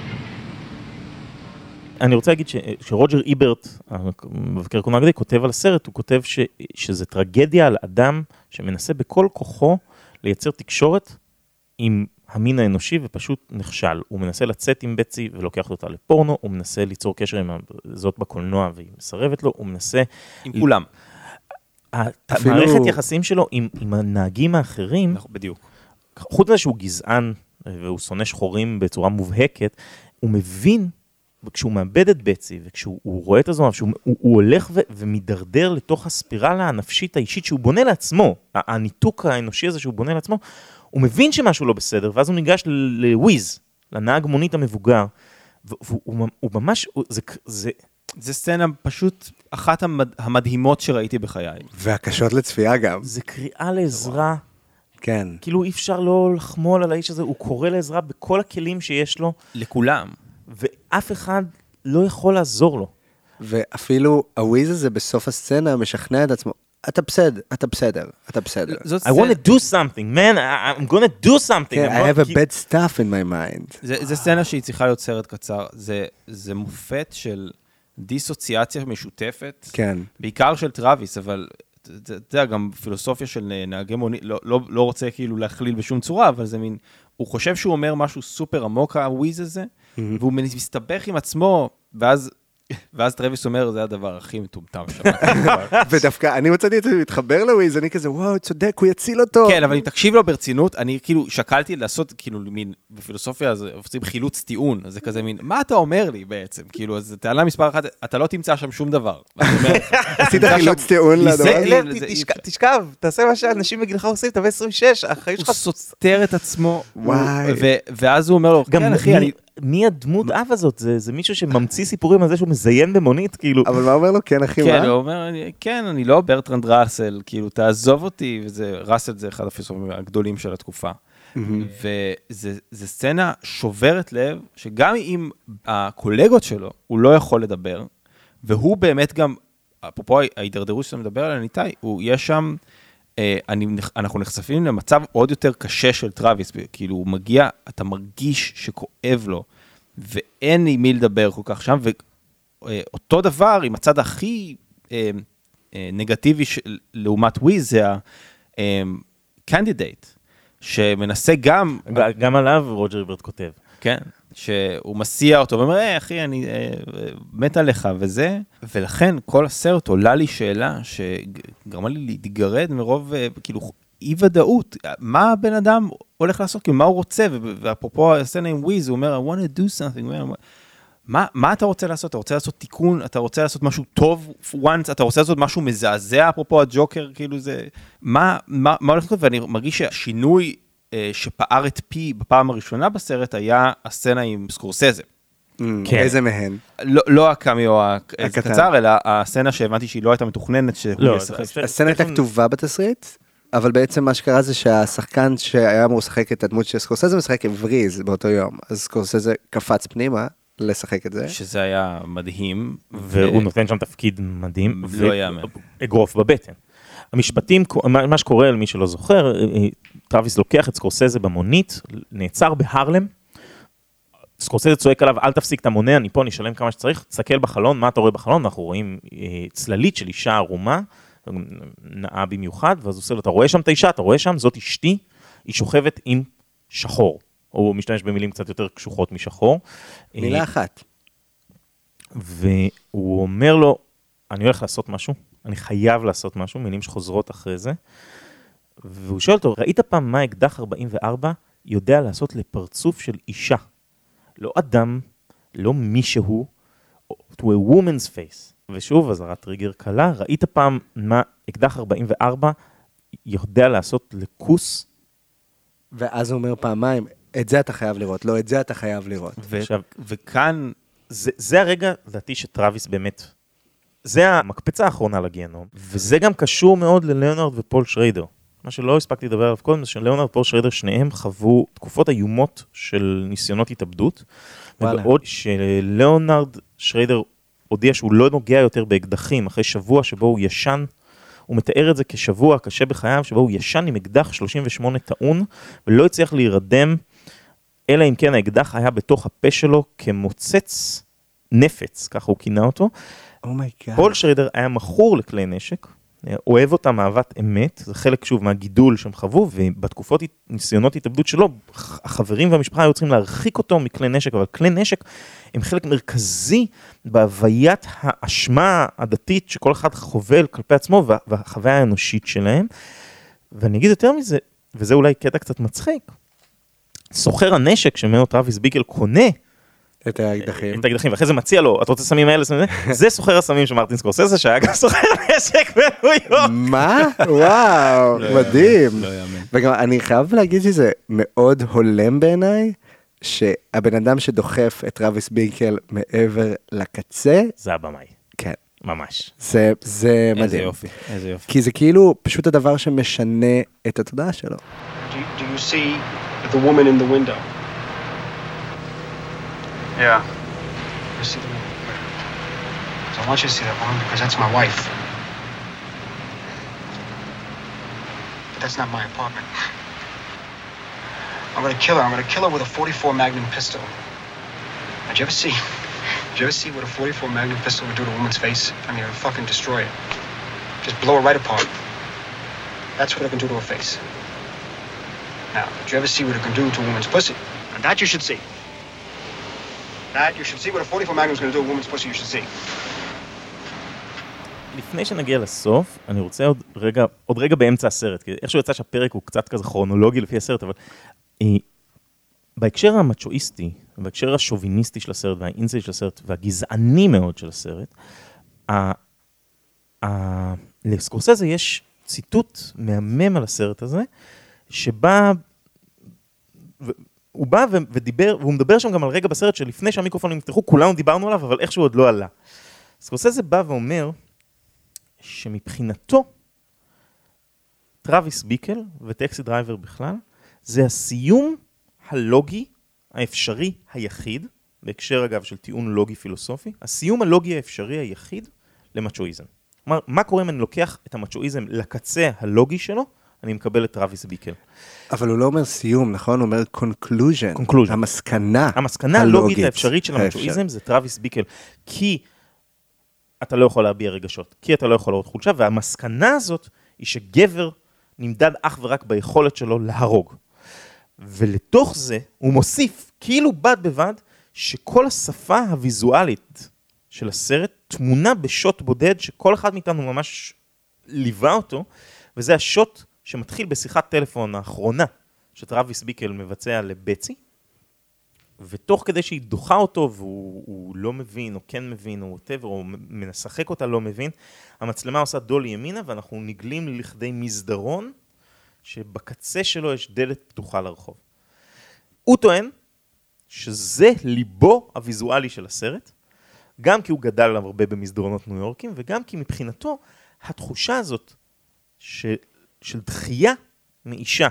אני רוצה להגיד ש, שרוג'ר איברט, המבקר קולנוע האגדי, כותב על הסרט, הוא כותב ש, שזה טרגדיה על אדם שמנסה בכל כוחו לייצר תקשורת עם המין האנושי ופשוט נכשל. הוא מנסה לצאת עם בצי ולוקח אותה לפורנו, הוא מנסה ליצור קשר עם זאת בקולנוע והיא מסרבת לו, הוא מנסה... עם כולם. אפילו... המערכת יחסים שלו עם, עם הנהגים האחרים, בדיוק. חוץ מזה שהוא גזען והוא שונא שחורים בצורה מובהקת, הוא מבין וכשהוא מאבד את בצי, וכשהוא רואה את הזמן, שהוא הוא, הוא הולך ו, ומידרדר לתוך הספירלה הנפשית האישית שהוא בונה לעצמו, הניתוק האנושי הזה שהוא בונה לעצמו, הוא מבין שמשהו לא בסדר, ואז הוא ניגש לוויז, לנהג מונית המבוגר, והוא הוא, הוא ממש, הוא, זה, זה... זה סצנה פשוט אחת המד, המדהימות שראיתי בחיי. והקשות לצפייה גם. זה קריאה לעזרה. כן. כאילו אי אפשר לא לחמול על האיש הזה, הוא קורא לעזרה בכל הכלים שיש לו. לכולם. ואף אחד לא יכול לעזור לו. ואפילו הוויז הזה בסוף הסצנה משכנע את עצמו, אתה בסדר, אתה בסדר, אתה בסדר. I want to do something, man, I'm going to do something. כן, I have a bad stuff in my mind. זה סצנה שהיא צריכה להיות סרט קצר, זה מופת של דיסוציאציה משותפת. כן. בעיקר של טראוויס, אבל אתה יודע, גם פילוסופיה של נהגי מונית, לא, לא, לא רוצה כאילו להכליל בשום צורה, אבל זה מין, הוא חושב שהוא אומר משהו סופר עמוק, הוויז הזה. והוא מסתבך עם עצמו, ואז, ואז טרוויס אומר, זה הדבר הכי מטומטם ששמעתי. ודווקא אני מצאתי את זה מתחבר לוויז, אני כזה, וואו, צודק, הוא יציל אותו. כן, אבל אם תקשיב לו ברצינות, אני כאילו שקלתי לעשות, כאילו, מין, בפילוסופיה, אז עושים חילוץ טיעון, אז זה כזה מין, מה אתה אומר לי בעצם? כאילו, אז טענה מספר אחת, אתה לא תמצא שם שום דבר. עשית חילוץ טיעון לדבר? תשכב, תעשה מה שאנשים בגילך עושים, אתה ב-26, החיים שלך... הוא סותר את עצמו. וואי. ואז הוא אומר לו, כן, אחי, אני... מי הדמות אב הזאת? זה, זה מישהו שממציא סיפורים על זה שהוא מזיין במונית, כאילו. אבל מה אומר לו? כן, אחי, כן, מה? הוא אומר, כן, אני לא ברטרנד ראסל, כאילו, תעזוב אותי, וזה, ראסל זה אחד הפילוסופים הגדולים של התקופה. וזו סצנה שוברת לב, שגם עם הקולגות שלו, הוא לא יכול לדבר, והוא באמת גם, אפרופו ההידרדרות שאתה מדבר עליה, ניתאי, יש שם... אני, אנחנו נחשפים למצב עוד יותר קשה של טראביס, כאילו הוא מגיע, אתה מרגיש שכואב לו, ואין עם מי לדבר כל כך שם, ואותו דבר עם הצד הכי אה, אה, נגטיבי של, לעומת וויז, זה ה candidate, שמנסה גם... גם עליו רוג'ר היברט כותב. כן. שהוא מסיע אותו ואומר, היי אחי, אני אה, מת עליך וזה, ולכן כל הסרט עולה לי שאלה שגרמה לי להתגרד מרוב אה, כאילו אי ודאות, מה הבן אדם הולך לעשות, כאילו מה הוא רוצה, ואפרופו הסצנה עם וויז, הוא אומר, I want to do something, מה, מה אתה רוצה לעשות? אתה רוצה לעשות תיקון? אתה רוצה לעשות משהו טוב once? אתה רוצה לעשות משהו מזעזע, אפרופו הג'וקר, כאילו זה... מה, מה, מה הולך לקרות? ואני מרגיש שהשינוי אה, שפער את פי בפעם הראשונה בסרט היה הסצנה עם סקורסזה. כן. איזה מהן? לא, לא הקאמיו הקטן. הקצר, אלא הסצנה שהבנתי שהיא לא הייתה מתוכננת, שהוא לא, ישחק. הסצנה הייתה כתובה בתסריט, אבל בעצם מה שקרה זה שהשחקן שהיה אמור לשחק את הדמות של סקורסזה משחק הבריז באותו יום, אז סקורסזה קפץ פנימה לשחק את זה. שזה היה מדהים. והוא נותן שם תפקיד מדהים. לא יאמן. אגרוף בבטן. המשפטים, מה שקורה למי שלא זוכר, אה, אה, טראביס לוקח את סקורסזה במונית, נעצר בהרלם, סקורסזה צועק עליו, אל תפסיק את המונה, אני פה, אני אשלם כמה שצריך, תסתכל בחלון, מה אתה רואה בחלון? אנחנו רואים אה, צללית של אישה ערומה, נאה במיוחד, ואז הוא עושה לו, אתה רואה שם את האישה, אתה רואה שם, זאת אשתי, היא שוכבת עם שחור. הוא משתמש במילים קצת יותר קשוחות משחור. מילה אחת. והוא אומר לו, אני הולך לעשות משהו, אני חייב לעשות משהו, מילים שחוזרות אחרי זה. והוא שואל אותו, ראית פעם מה אקדח 44 יודע לעשות לפרצוף של אישה? לא אדם, לא מישהו, to a woman's face. ושוב, אזהרת טריגר קלה, ראית פעם מה אקדח 44 יודע לעשות לכוס? ואז הוא אומר פעמיים, את זה אתה חייב לראות, לא את זה אתה חייב לראות. ו- עכשיו- וכאן, זה, זה הרגע, לדעתי, שטראביס באמת, זה המקפצה האחרונה לגיהנום, וזה גם קשור מאוד לליאונרד ופול שריידר. מה שלא הספקתי לדבר עליו קודם, זה שליאונרד ופול שריידר, שניהם חוו תקופות איומות של ניסיונות התאבדות, וואלה. ובעוד שליאונרד שריידר הודיע שהוא לא נוגע יותר באקדחים, אחרי שבוע שבו הוא ישן, הוא מתאר את זה כשבוע קשה בחייו, שבו הוא ישן עם אקדח 38 טעון, ולא הצליח להירדם אלא אם כן האקדח היה בתוך הפה שלו כמוצץ נפץ, ככה הוא כינה אותו. Oh my God. פול שריידר היה מכור לכלי נשק, אה, אוהב אותם אהבת אמת, זה חלק שוב מהגידול שהם חוו, ובתקופות ניסיונות התאבדות שלו, החברים והמשפחה היו צריכים להרחיק אותו מכלי נשק, אבל כלי נשק הם חלק מרכזי בהוויית האשמה הדתית שכל אחד חווה כלפי עצמו וה- והחוויה האנושית שלהם. ואני אגיד יותר מזה, וזה אולי קטע קצת מצחיק, סוחר הנשק שממנו טראביס ביקל קונה את האקדחים. את האקדחים, ואחרי זה מציע לו, אתה רוצה סמים האלה, סמים האלה? זה סוחר הסמים של מרטין סקורסזה, שהיה גם סוחר נשק בניו יורק. מה? וואו, לא מדהים. לא. וגם אני חייב להגיד שזה מאוד הולם בעיניי, שהבן אדם שדוחף את טראביס ביקל מעבר לקצה, זה הבמאי, כן, ממש. זה, זה איזה מדהים. יופי, איזה יופי. כי זה כאילו פשוט הדבר שמשנה את התודעה שלו. Do, do you see the woman in the window? Yeah. You see the woman? I want you to see that woman because that's my wife. But that's not my apartment. I'm gonna kill her. I'm gonna kill her with a 44 Magnum pistol. Did you ever see? Did you ever see what a 44 Magnum pistol would do to a woman's face? I mean, it would fucking destroy it. Just blow her right apart. That's what it can do to her face. Now, did you ever see what it can do to a woman's pussy? And that you should see. That you should see what a 44 Magnum is going to do a woman's pussy. You should see. לפני שנגיע לסוף, אני רוצה עוד רגע, עוד רגע באמצע הסרט, כי איכשהו יצא שהפרק הוא קצת כזה כרונולוגי לפי הסרט, אבל אה, בהקשר המצ'ואיסטי, בהקשר השוביניסטי של הסרט והאינסטי של הסרט והגזעני מאוד של הסרט, ה- ה- לסקורסזה יש ציטוט מהמם על הסרט הזה, שבא, ו- הוא בא ו- ודיבר, והוא מדבר שם גם על רגע בסרט שלפני שהמיקרופונים נפתחו, כולנו דיברנו עליו, אבל איכשהו עוד לא עלה. סקורסזה בא ואומר שמבחינתו, טראביס ביקל וטקסי דרייבר בכלל, זה הסיום הלוגי האפשרי היחיד, בהקשר אגב של טיעון לוגי פילוסופי, הסיום הלוגי האפשרי היחיד למצ'ואיזם. כלומר, מה קורה אם אני לוקח את המצ'ואיזם לקצה הלוגי שלו, אני מקבל את טראביס ביקל. אבל הוא לא אומר סיום, נכון? הוא אומר conclusion. Conclusion. המסקנה. המסקנה הלוגית האפשרית של המצ'ואיזם זה טראביס ביקל, כי אתה לא יכול להביע רגשות, כי אתה לא יכול לראות חולשה, והמסקנה הזאת היא שגבר נמדד אך ורק ביכולת שלו להרוג. ולתוך זה הוא מוסיף, כאילו בד בבד, שכל השפה הוויזואלית של הסרט תמונה בשוט בודד, שכל אחד מאיתנו ממש ליווה אותו, וזה השוט שמתחיל בשיחת טלפון האחרונה שטרוויס ביקל מבצע לבצי, ותוך כדי שהיא דוחה אותו והוא הוא לא מבין, או כן מבין, או ווטאבר, או משחק אותה לא מבין, המצלמה עושה דולי ימינה, ואנחנו נגלים לכדי מסדרון, שבקצה שלו יש דלת פתוחה לרחוב. הוא טוען שזה ליבו הוויזואלי של הסרט, גם כי הוא גדל הרבה במסדרונות ניו יורקים, וגם כי מבחינתו התחושה הזאת ש, של דחייה מאישה,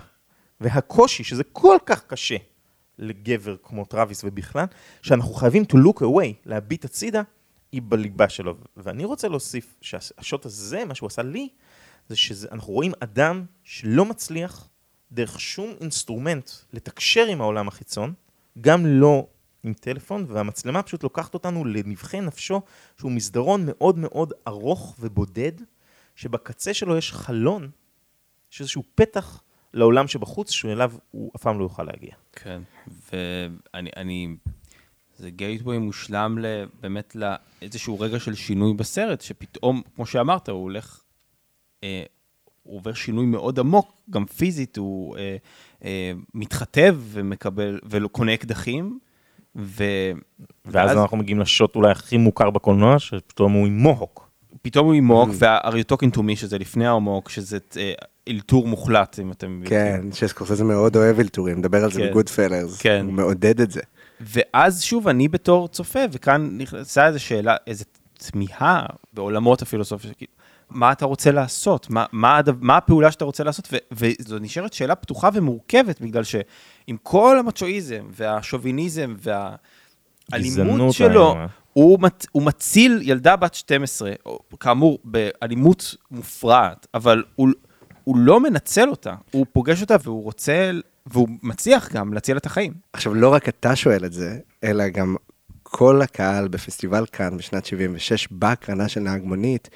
והקושי, שזה כל כך קשה לגבר כמו טראביס ובכלל, שאנחנו חייבים to look away, להביט הצידה, היא בליבה שלו. ואני רוצה להוסיף שהשוט הזה, מה שהוא עשה לי, זה שאנחנו רואים אדם שלא מצליח דרך שום אינסטרומנט לתקשר עם העולם החיצון, גם לא עם טלפון, והמצלמה פשוט לוקחת אותנו לנבכי נפשו, שהוא מסדרון מאוד מאוד ארוך ובודד, שבקצה שלו יש חלון, יש איזשהו פתח לעולם שבחוץ, שאליו הוא אף פעם לא יוכל להגיע. כן, ואני, אני, זה גייטווי מושלם באמת לאיזשהו רגע של שינוי בסרט, שפתאום, כמו שאמרת, הוא הולך, אה, הוא עובר שינוי מאוד עמוק, גם פיזית, הוא אה, אה, מתחתב ומקבל, וקונה אקדחים, ו... ואז, ואז אנחנו מגיעים לשוט אולי הכי מוכר בקולנוע, שפתאום הוא עם מוהוק. פתאום הוא מוהוק, mm. וה-Are you talking to me, שזה לפני המוהוק, שזה אה, אלתור מוחלט, אם אתם... כן, שסקורסזה מאוד אוהב אלתורים, מדבר על זה בגוד פלרס, כן. הוא מעודד את זה. ואז שוב, אני בתור צופה, וכאן נכנסה איזו שאלה, איזו תמיהה בעולמות הפילוסופיה, מה אתה רוצה לעשות? מה, מה, מה הפעולה שאתה רוצה לעשות? ו, וזו נשארת שאלה פתוחה ומורכבת, בגלל שעם כל המצ'ואיזם והשוביניזם והאלימות שלו, הוא, מת, הוא מציל ילדה בת 12, כאמור, באלימות מופרעת, אבל הוא, הוא לא מנצל אותה, הוא פוגש אותה והוא רוצה, והוא מצליח גם להציל את החיים. עכשיו, לא רק אתה שואל את זה, אלא גם כל הקהל בפסטיבל כאן בשנת 76, בהקרנה של נהג מונית,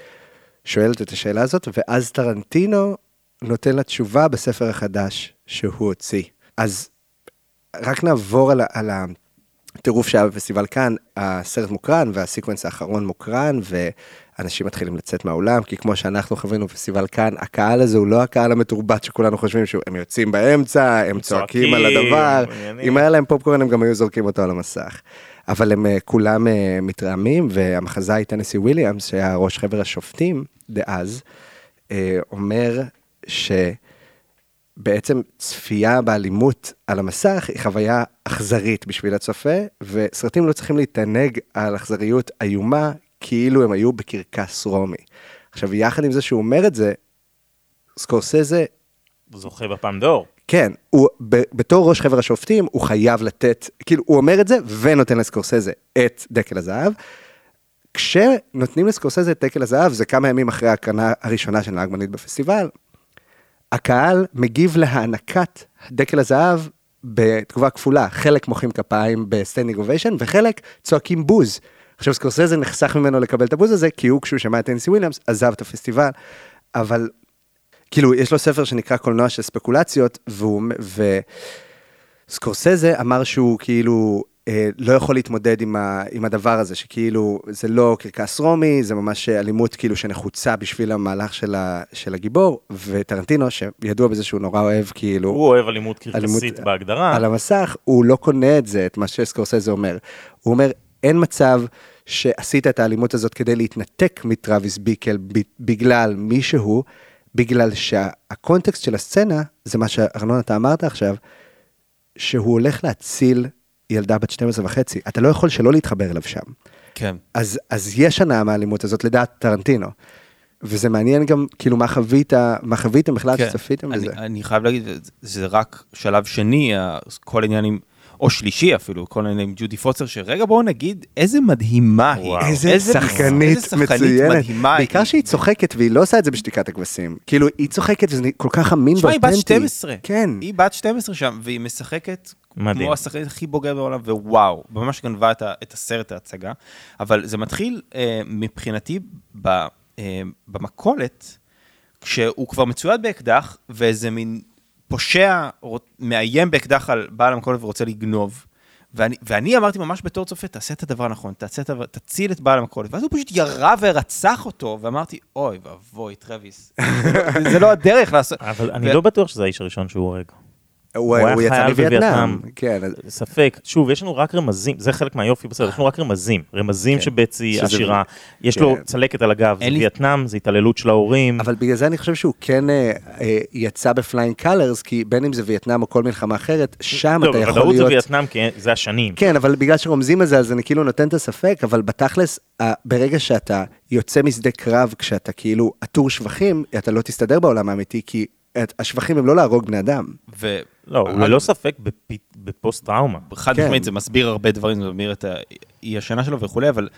שואלת את השאלה הזאת, ואז טרנטינו נותן לה תשובה בספר החדש שהוא הוציא. אז רק נעבור על, על הטירוף שהיה בפסטיבל כאן, הסרט מוקרן והסיקוונס האחרון מוקרן, ואנשים מתחילים לצאת מהאולם, כי כמו שאנחנו חווינו בפסטיבל כאן, הקהל הזה הוא לא הקהל המתורבת שכולנו חושבים שהם יוצאים באמצע, הם צועקים על הדבר, אם היה להם פופקורן הם גם היו זורקים אותו על המסך. אבל הם אה, כולם אה, מתרעמים, והמחזאי טנסי וויליאמס, שהיה ראש חבר השופטים דאז, אה, אומר שבעצם צפייה באלימות על המסך היא חוויה אכזרית בשביל הצופה, וסרטים לא צריכים להתענג על אכזריות איומה, כאילו הם היו בקרקס רומי. עכשיו, יחד עם זה שהוא אומר את זה, סקורסזה... זוכה בפעם דור. כן, הוא ב, בתור ראש חבר השופטים, הוא חייב לתת, כאילו, הוא אומר את זה ונותן לסקורסזה את דקל הזהב. כשנותנים לסקורסזה את דקל הזהב, זה כמה ימים אחרי ההקרנה הראשונה של נהג מונית בפסטיבל, הקהל מגיב להענקת דקל הזהב בתגובה כפולה, חלק מוחאים כפיים ב standing ovation, וחלק צועקים בוז. עכשיו סקורסזה נחסך ממנו לקבל את הבוז הזה, כי הוא כשהוא שמע את טנסי וויליאמס עזב את הפסטיבל, אבל כאילו, יש לו ספר שנקרא קולנוע של ספקולציות, והוא, וסקורסזה אמר שהוא כאילו לא יכול להתמודד עם, ה, עם הדבר הזה, שכאילו זה לא קרקס רומי, זה ממש אלימות כאילו שנחוצה בשביל המהלך של, ה, של הגיבור, וטרנטינו, שידוע בזה שהוא נורא אוהב כאילו... הוא אוהב אלימות קרקסית אלימות, בהגדרה. על המסך, הוא לא קונה את זה, את מה שסקורסזה אומר. הוא אומר, אין מצב שעשית את האלימות הזאת כדי להתנתק מטראביס ביקל בגלל מישהו, בגלל שהקונטקסט של הסצנה, זה מה שארנון אתה אמרת עכשיו, שהוא הולך להציל ילדה בת 12 וחצי, אתה לא יכול שלא להתחבר אליו שם. כן. אז, אז יש הנאה מהאלימות הזאת לדעת טרנטינו. וזה מעניין גם, כאילו, מה חווית, מה חוויתם בכלל כן. שצפיתם בזה? אני, אני חייב להגיד, זה רק שלב שני, כל העניין עם או שלישי אפילו, כל מיני עם ג'ודי פוצר, שרגע בואו נגיד איזה מדהימה היא. איזה, איזה שחקנית מצוינת. מדהימה בעיקר היא. שהיא צוחקת והיא לא עושה את זה בשתיקת הכבשים. כאילו, היא צוחקת וזה כל כך אמין ואותנטי. תשמע, היא בת 12. כן. היא בת 12 שם, והיא משחקת מדהים. כמו השחקנית הכי בוגרת בעולם, ווואו, ממש גנבה את, את הסרט ההצגה. אבל זה מתחיל אה, מבחינתי ב, אה, במכולת, כשהוא כבר מצויד באקדח, ואיזה מין פושע רוצ- מאיים באקדח על בעל המכולת ורוצה לגנוב. ואני, ואני אמרתי ממש בתור צופה, תעשה את הדבר הנכון, תעשה את הדבר, תציל את בעל המכולת. ואז הוא פשוט ירה ורצח אותו, ואמרתי, אוי ואבוי, טרוויס, זה לא- הדרך לעשות. אבל אני לא בטוח שזה האיש הראשון שהוא הורג. הוא היה הוא יצא חייל מווייטנאם. בווייטנאם. כן, ספק. שוב, יש לנו רק רמזים, זה חלק מהיופי בסרט, יש לנו רק רמזים. רמזים כן. שבצי שזה- עשירה, יש לו כן. צלקת על הגב, זה וייטנאם, זה התעללות של ההורים. אבל בגלל זה אני חושב שהוא כן אה, אה, יצא בפליינג קלרס, כי בין אם זה וייטנאם או כל מלחמה אחרת, שם לא, אתה יכול בוודאות זה להיות... וייטנאם, כי זה השנים. כן, אבל בגלל שרומזים את זה, אז אני כאילו נותן את הספק, אבל בתכלס, ה- ברגע שאתה יוצא משדה קרב, כשאתה כאילו עטור שבחים, אתה לא תסתדר בעולם האמיתי, כי השבחים הם לא להרוג בני אדם. ו... לא, הוא ללא ספק בפי- בפוסט טראומה. חד כן. משמעית, זה מסביר הרבה דברים, זה מסביר את האי השנה שלו וכולי, אבל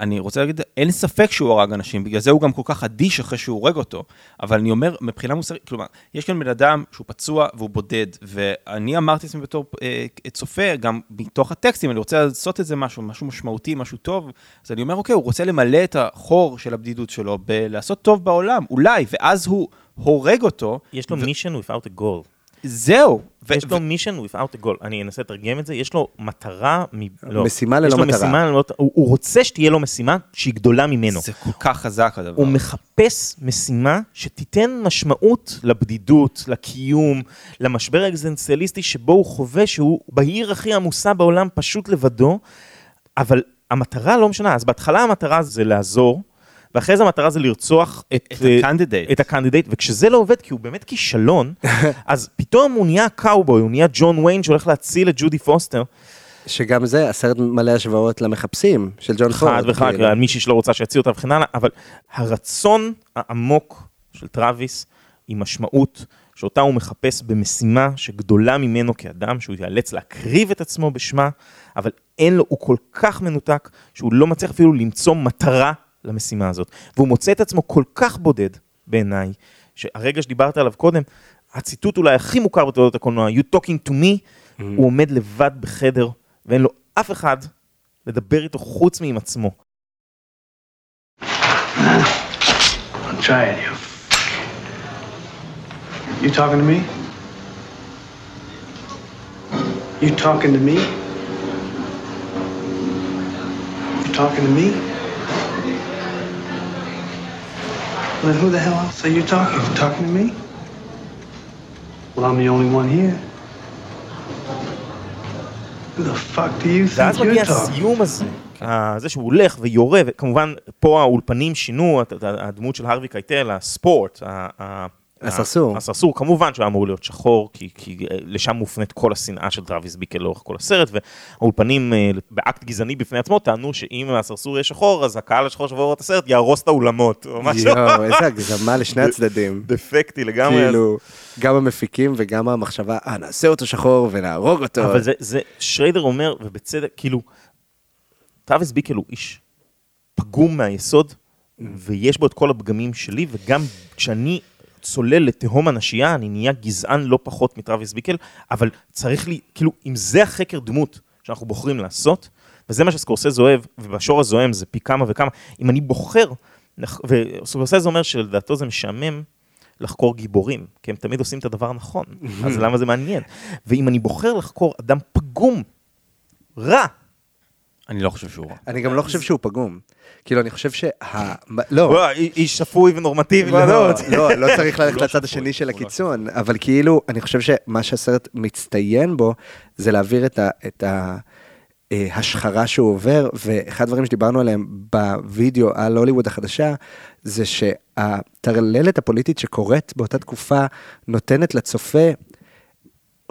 אני רוצה להגיד, אין ספק שהוא הרג אנשים, בגלל זה הוא גם כל כך אדיש אחרי שהוא הורג אותו. אבל אני אומר, מבחינה מוסרית, כלומר, יש כאן בן אדם שהוא פצוע והוא בודד, ואני אמרתי לעצמי בתור אה, צופה, גם מתוך הטקסטים, אני רוצה לעשות את זה משהו, משהו משמעותי, משהו טוב, אז אני אומר, אוקיי, הוא רוצה למלא את החור של הבדידות שלו בלעשות טוב בעולם, אולי, ואז הוא הורג אותו. יש לו mission without a goal. זהו. ו- יש לו mission without a goal. אני אנסה לתרגם את זה, יש לו מטרה, מ- לא. משימה ללא יש לו מטרה. משימה ללא- הוא הוא רוצה שתהיה לו משימה שהיא גדולה ממנו. זה כל כך חזק הדבר. הוא מחפש משימה שתיתן משמעות לבדידות, לקיום, למשבר האקזנציאליסטי שבו הוא חווה שהוא בעיר הכי עמוסה בעולם פשוט לבדו, אבל המטרה לא משנה. אז בהתחלה המטרה זה לעזור, ואחרי זה המטרה זה לרצוח את... את ה candidate. את ה candidate, וכשזה לא עובד, כי הוא באמת כישלון, אז פתאום הוא נהיה קאובוי, הוא נהיה ג'ון ויין שהולך להציל את ג'ודי פוסטר. שגם זה, הסרט מלא השוואות למחפשים של ג'ון פורד. אחד לאחד, כאילו. על מישהי שלא רוצה שיציעו אותה וכן הלאה, אבל הרצון העמוק של טראביס היא משמעות שאותה הוא מחפש במשימה שגדולה ממנו כאדם, שהוא ייאלץ להקריב את עצמו בשמה, אבל אין לו, הוא כל כך מנותק, שהוא לא מצליח אפילו למצוא מטרה למשימה הזאת. והוא מוצא את עצמו כל כך בודד, בעיניי, שהרגע שדיברת עליו קודם, הציטוט אולי הכי מוכר בתולדות הקולנוע, You talking to me, הוא עומד לבד בחדר, ואין לו אף אחד לדבר איתו חוץ מעם עצמו. I'll try it, you. You talking to me? You talking to me? You talking to me? Well, then who the hell else are you talking to? Talking to me? Well, I'm the only one here. Who the fuck do you think you're talking? זה שהוא הולך ויורה, וכמובן פה האולפנים שינו הדמות של הרווי קייטל, הספורט, הסרסור. הסרסור, כמובן שהוא אמור להיות שחור, כי, כי אה, לשם מופנית כל השנאה של טראביס ביקל לאורך כל הסרט, והאולפנים אה, באקט גזעני בפני עצמו טענו שאם הסרסור יהיה שחור, אז הקהל השחור שיעבור את הסרט יהרוס את האולמות, או משהו. יואו, איזה הגזמה לשני הצדדים. דפקטי לגמרי. כאילו, גם המפיקים וגם המחשבה, אה, נעשה אותו שחור ונהרוג אותו. אבל זה, זה, שריידר אומר, ובצדק, כאילו, טראביס ביקל הוא איש פגום מהיסוד, ויש בו את כל הפגמים שלי, וגם כשאני צולל לתהום הנשייה, אני נהיה גזען לא פחות מטראביס ביקל, אבל צריך לי, כאילו, אם זה החקר דמות שאנחנו בוחרים לעשות, וזה מה שסקורסז אוהב, ובשור הזוהם זה פי כמה וכמה, אם אני בוחר, וסקורסז אומר שלדעתו זה משעמם, לחקור גיבורים, כי הם תמיד עושים את הדבר הנכון, אז למה זה מעניין? ואם אני בוחר לחקור אדם פגום, רע, אני לא חושב שהוא רע. אני גם לא חושב שהוא פגום. כאילו, אני חושב שה... לא. איש שפוי ונורמטיבי לא, מאוד. לא, לא צריך ללכת לא לצד השני של לא הקיצון, אבל כאילו, אני חושב שמה שהסרט מצטיין בו, זה להעביר את ה... את ה אה, השחרה שהוא עובר, ואחד הדברים שדיברנו עליהם בווידאו על הוליווד החדשה, זה שהטרללת הפוליטית שקורית באותה תקופה נותנת לצופה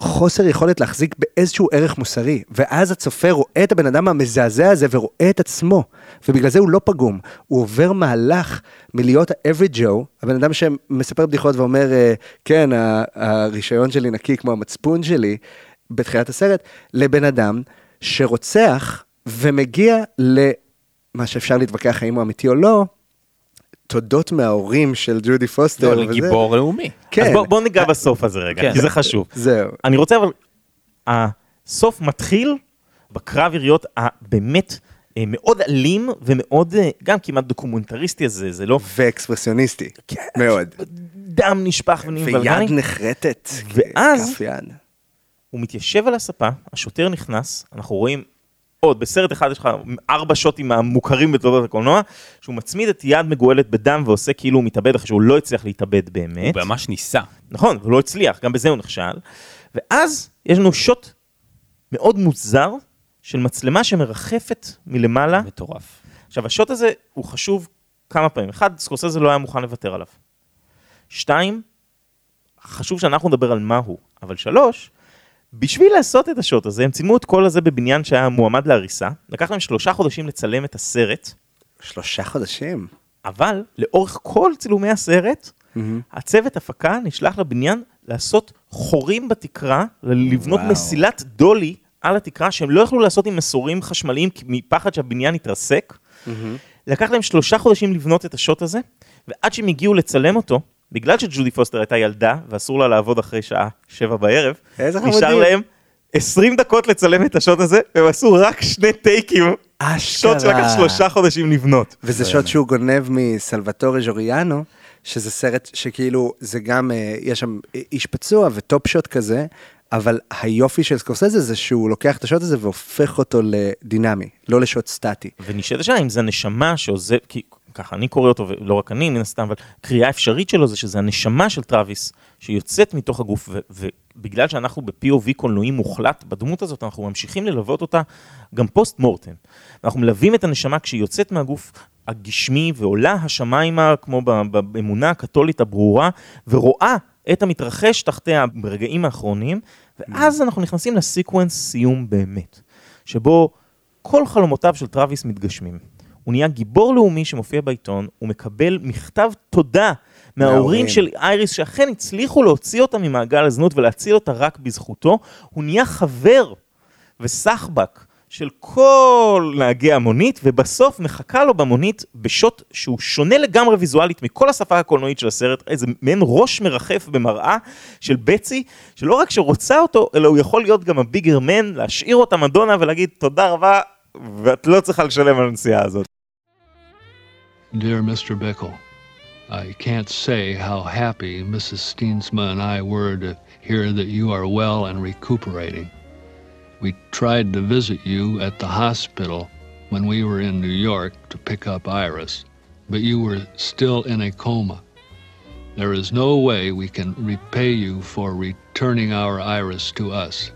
חוסר יכולת להחזיק באיזשהו ערך מוסרי, ואז הצופה רואה את הבן אדם המזעזע הזה ורואה את עצמו, ובגלל זה הוא לא פגום, הוא עובר מהלך מלהיות ה-average Joe, הבן אדם שמספר בדיחות ואומר, אה, כן, הרישיון שלי נקי כמו המצפון שלי, בתחילת הסרט, לבן אדם שרוצח ומגיע למה שאפשר להתווכח האם הוא אמיתי או לא, תודות מההורים של ג'ודי פוסטר. לא, וזה. לגיבור לאומי. כן. אז בוא, בוא ניגע בסוף הזה רגע, כן. כי זה חשוב. זהו. אני רוצה אבל, הסוף מתחיל בקרב יריות הבאמת אה, מאוד אלים ומאוד, אה, גם כמעט דוקומנטריסטי הזה, זה לא... ואקספרסיוניסטי, מאוד. דם נשפך ונהיים ויד. נחרטת. ואז- כף יד. הוא מתיישב על הספה, השוטר נכנס, אנחנו רואים עוד, בסרט אחד יש לך ארבע שוטים המוכרים בתולדות הקולנוע, שהוא מצמיד את יד מגואלת בדם ועושה כאילו הוא מתאבד אחרי שהוא לא הצליח להתאבד באמת. הוא ממש ניסה. נכון, הוא לא הצליח, גם בזה הוא נכשל. ואז יש לנו שוט מאוד מוזר של מצלמה שמרחפת מלמעלה. מטורף. עכשיו, השוט הזה הוא חשוב כמה פעמים. אחד, סקורסזה לא היה מוכן לוותר עליו. שתיים, חשוב שאנחנו נדבר על מה הוא. אבל שלוש, בשביל לעשות את השוט הזה, הם צילמו את כל הזה בבניין שהיה מועמד להריסה. לקח להם שלושה חודשים לצלם את הסרט, שלושה חודשים. אבל לאורך כל צילומי הסרט, הצוות הפקה נשלח לבניין לעשות חורים בתקרה, לבנות וואו. מסילת דולי על התקרה שהם לא יכלו לעשות עם מסורים חשמליים מפחד שהבניין יתרסק. לקח להם שלושה חודשים לבנות את השוט הזה, ועד שהם הגיעו לצלם אותו, בגלל שג'ודי פוסטר הייתה ילדה ואסור לה לעבוד אחרי שעה שבע בערב, נשאר. להם 20 דקות לצלם את השוט הזה, והם עשו רק שני טייקים. שוט שלקח שלושה חודשים לבנות. וזה שוט שהוא גונב מסלווטורי ז'וריאנו, שזה סרט שכאילו, זה גם, אה, יש שם איש פצוע וטופ שוט כזה, אבל היופי של סקורסזה זה שהוא לוקח את השוט הזה והופך אותו לדינמי, לא לשוט סטטי. ונשאלת השאלה אם זה הנשמה שעוזב, כי ככה אני קורא אותו, ולא רק אני מן הסתם, אבל קריאה אפשרית שלו זה שזה הנשמה של טראביס, שיוצאת מתוך הגוף, ו- ובגלל שאנחנו ב-POV קולנועי מוחלט בדמות הזאת, אנחנו ממשיכים ללוות אותה גם פוסט מורטם. אנחנו מלווים את הנשמה כשהיא יוצאת מהגוף הגשמי ועולה השמיימה, כמו באמונה הקתולית הברורה, ורואה את המתרחש תחתיה ברגעים האחרונים, ואז אנחנו נכנסים ל sequence סיום באמת, שבו כל חלומותיו של טראביס מתגשמים. הוא נהיה גיבור לאומי שמופיע בעיתון, הוא מקבל מכתב תודה מההורים. של אייריס, שאכן הצליחו להוציא אותה ממעגל הזנות ולהציל אותה רק בזכותו. הוא נהיה חבר וסחבק של כל נהגי המונית, ובסוף מחכה לו במונית בשוט שהוא שונה לגמרי ויזואלית מכל השפה הקולנועית של הסרט, איזה מעין ראש מרחף במראה של בצי, שלא רק שרוצה אותו, אלא הוא יכול להיות גם הביגר מן, להשאיר אותה מדונה ולהגיד תודה רבה, ואת לא צריכה לשלם על הנסיעה הזאת. Dear Mr. Bickle, I can't say how happy Mrs. Steensma and I were to hear that you are well and recuperating. We tried to visit you at the hospital when we were in New York to pick up Iris, but you were still in a coma. There is no way we can repay you for returning our Iris to us.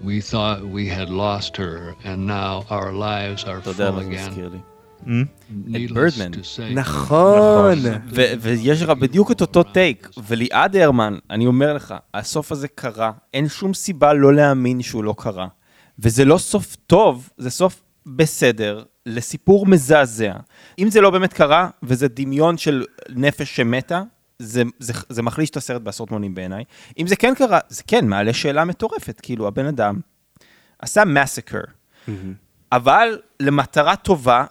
We thought we had lost her, and now our lives are so full again Hmm? את בירדמן. to say, נכון. ו- ויש לך בדיוק את אותו טייק, וליעד הרמן, אני אומר לך, הסוף הזה קרה, אין שום סיבה לא להאמין שהוא לא קרה. וזה לא סוף טוב, זה סוף בסדר, לסיפור מזעזע. אם זה לא באמת קרה, וזה דמיון של נפש שמתה, זה, זה, זה מחליש את הסרט בעשרות מונים בעיניי. אם זה כן קרה, זה כן מעלה שאלה מטורפת, כאילו הבן אדם עשה massacre, אבל למטרה טובה,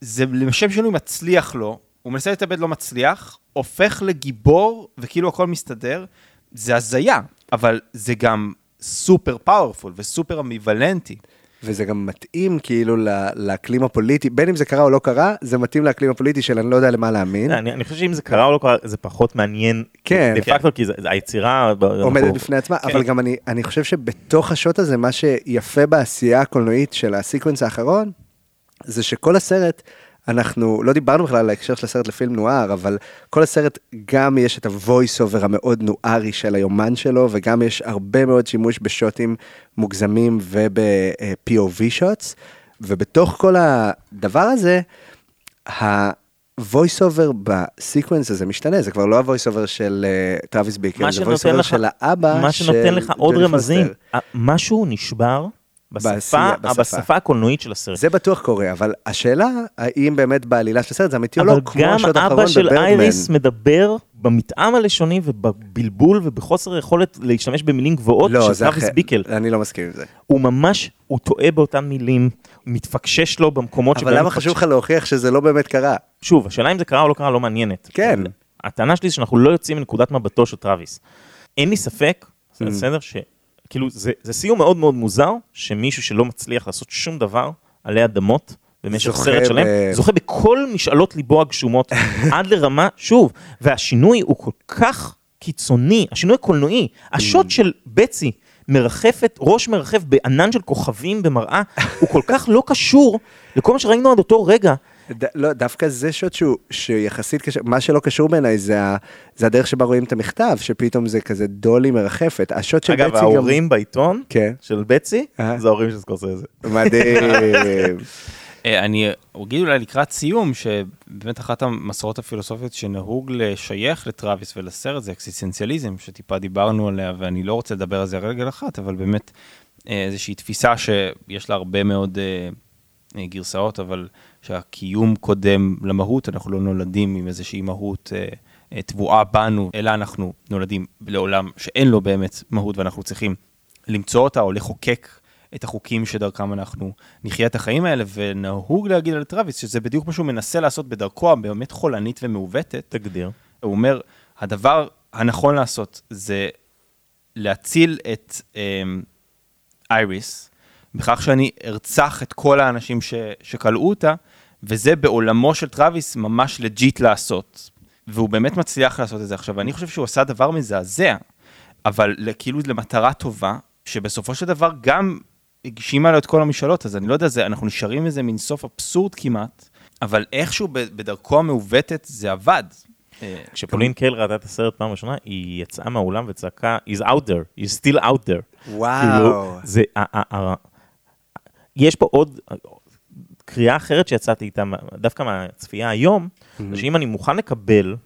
זה לשם שינוי מצליח לו, הוא מנסה להתאבד לא מצליח, הופך לגיבור, וכאילו הכל מסתדר, זה הזיה, אבל זה גם סופר powerful וסופר אמביוולנטי. וזה גם מתאים כאילו לאקלים הפוליטי, בין אם זה קרה או לא קרה, זה מתאים לאקלים הפוליטי של אני לא יודע למה להאמין. אני אני חושב שאם זה קרה או לא קרה, זה פחות מעניין. כן. דה פקטו, כי זה- זה היצירה... עומדת אנחנו- בפני עצמה, כן. אבל גם אני, אני חושב שבתוך השוט הזה, מה שיפה בעשייה הקולנועית של הסיקוונס האחרון, זה שכל הסרט, אנחנו לא דיברנו בכלל על ההקשר של הסרט לפילם נואר, אבל כל הסרט גם יש את ה voice over המאוד נוארי של היומן שלו, וגם יש הרבה מאוד שימוש בשוטים מוגזמים וב- POV shots, ובתוך כל הדבר הזה, ה-voice over בסיקוונס הזה משתנה, זה כבר לא ה-voice over של אה, טראביס ביקל, מה זה voice over לך- של האבא מה של שנותן לך עוד רמזים, פוסטר. ה- משהו נשבר בשפה, בעשייה, בשפה. בשפה הקולנועית של הסרט. זה בטוח קורה, אבל השאלה, האם באמת בעלילה של הסרט זה אמיתי או אבל לא, כמו גם השוט אבא האחרון של בברדמן. אייריס מדבר במטעם הלשוני ובבלבול ובחוסר יכולת להשתמש במילים גבוהות לא, של אחר, ביקל. אני לא מסכים עם זה. הוא ממש, הוא טועה באותן מילים, מתפקשש לו במקומות אבל למה חשוב לך להוכיח שזה לא באמת קרה? שוב, השאלה אם זה קרה או לא קרה לא מעניינת. כן. הטענה שלי זה שאנחנו לא יוצאים מנקודת מבטו של טראביס. אין לי ספק, Mm. בסדר, שכאילו זה, זה סיום מאוד מאוד מוזר, שמישהו שלא מצליח לעשות שום דבר עלי אדמות, במשך סרט שלם, ב- זוכה בכל משאלות ליבו הגשומות, עד לרמה, שוב, והשינוי הוא כל כך קיצוני, השינוי הקולנועי, השוט של בצי מרחפת, ראש מרחף בענן של כוכבים במראה, הוא כל כך לא קשור לכל מה שראינו עד אותו רגע. ד, לא, דווקא זה שוט שהוא, שיחסית קשור, מה שלא קשור בעיניי זה, ה- זה הדרך שבה רואים את המכתב, שפתאום זה כזה דולי מרחפת. השוט של אגב, בצי גם... ההורים בעיתון כן. של בצי, אה. זה ההורים של סקורסזה. מדהים. אה, אני אגיד אולי לקראת סיום, שבאמת אחת המסורות הפילוסופיות שנהוג לשייך לטראביס ולסרט זה אקסיסטנציאליזם, שטיפה דיברנו עליה, ואני לא רוצה לדבר על זה על רגל אחת, אבל באמת אה, איזושהי תפיסה שיש לה הרבה מאוד אה, אה, גרסאות, אבל שהקיום קודם למהות, אנחנו לא נולדים עם איזושהי מהות אה, אה, טבועה בנו, אלא אנחנו נולדים לעולם שאין לו באמת מהות, ואנחנו צריכים למצוא אותה או לחוקק את החוקים שדרכם אנחנו נחיה את החיים האלה, ונהוג להגיד על טראביס שזה בדיוק מה שהוא מנסה לעשות בדרכו הבאמת חולנית ומעוותת. תגדיר. הוא אומר, הדבר הנכון לעשות זה להציל את אמ, אייריס, בכך שאני ארצח את כל האנשים ש, שכלאו אותה, וזה בעולמו של טראביס ממש legit לעשות. והוא באמת מצליח לעשות את זה. עכשיו, אני חושב שהוא עשה דבר מזעזע, אבל כאילו למטרה טובה, שבסופו של דבר גם הגשימה לו את כל המשאלות, אז אני לא יודע, זה, אנחנו נשארים איזה מין סוף אבסורד כמעט, אבל איכשהו בדרכו המעוותת זה עבד. אה, כשפולין קייל ראתה את הסרט פעם ראשונה, היא יצאה מהאולם וצעקה, he's out there, he's still out there. וואו. כאילו, זה, יש פה עוד קריאה אחרת שיצאתי איתה, דווקא מהצפייה היום, זה שאם אני מוכן לקבל,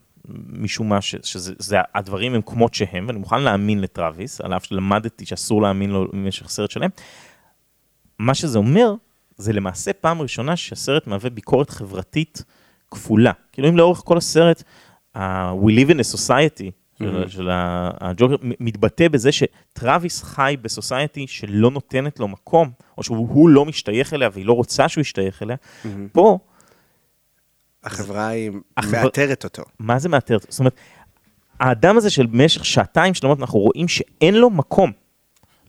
משום מה, ש- שזה זה- הדברים הם כמות שהם, ואני מוכן להאמין לטראביס, על אף שלמדתי שאסור להאמין לו במשך סרט שלם, מה שזה אומר, זה למעשה פעם ראשונה שהסרט מהווה ביקורת חברתית כפולה. כאילו אם לאורך כל הסרט, uh, We live in a society, של, Mhm. של הג'וקר, מתבטא בזה שטראביס חי בסוסייטי שלא נותנת לו מקום, או שהוא הוא לא משתייך אליה והיא לא רוצה שהוא ישתייך אליה. מהמם. פה, החברה היא החברה- מאתרת אותו. מה זה מאתרת? זאת אומרת, האדם הזה של במשך שעתיים שלמות, אנחנו רואים שאין לו מקום.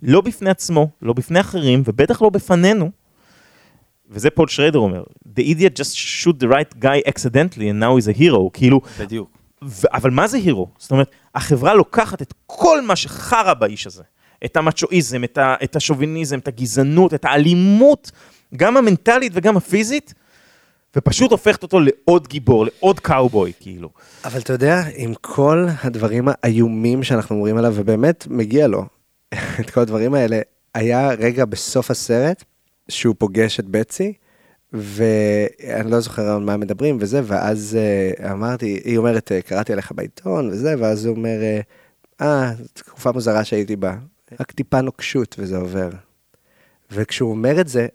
לא בפני עצמו, לא בפני אחרים, ובטח לא בפנינו. וזה פול שריידר אומר, The idiot just shoot the right guy accidentally and now he's a hero, כאילו, בדיוק. ו- אבל מה זה הירו? זאת אומרת, החברה לוקחת את כל מה שחרא באיש הזה, את המצ'ואיזם, את, את השוביניזם, את הגזענות, את האלימות, גם המנטלית וגם הפיזית, ופשוט הופכת אותו לעוד גיבור, לעוד קאובוי, כאילו. אבל אתה יודע, עם כל הדברים האיומים שאנחנו אומרים עליו, ובאמת מגיע לו את כל הדברים האלה, היה רגע בסוף הסרט שהוא פוגש את בצי, ואני לא זוכר על מה מדברים וזה, ואז uh, אמרתי, היא אומרת, "אה, קראתי עליך בעיתון וזה, ואז הוא אומר, אה, אה, תקופה מוזרה שהייתי בה, רק טיפה נוקשות וזה עובר. וכשהוא אומר את זה,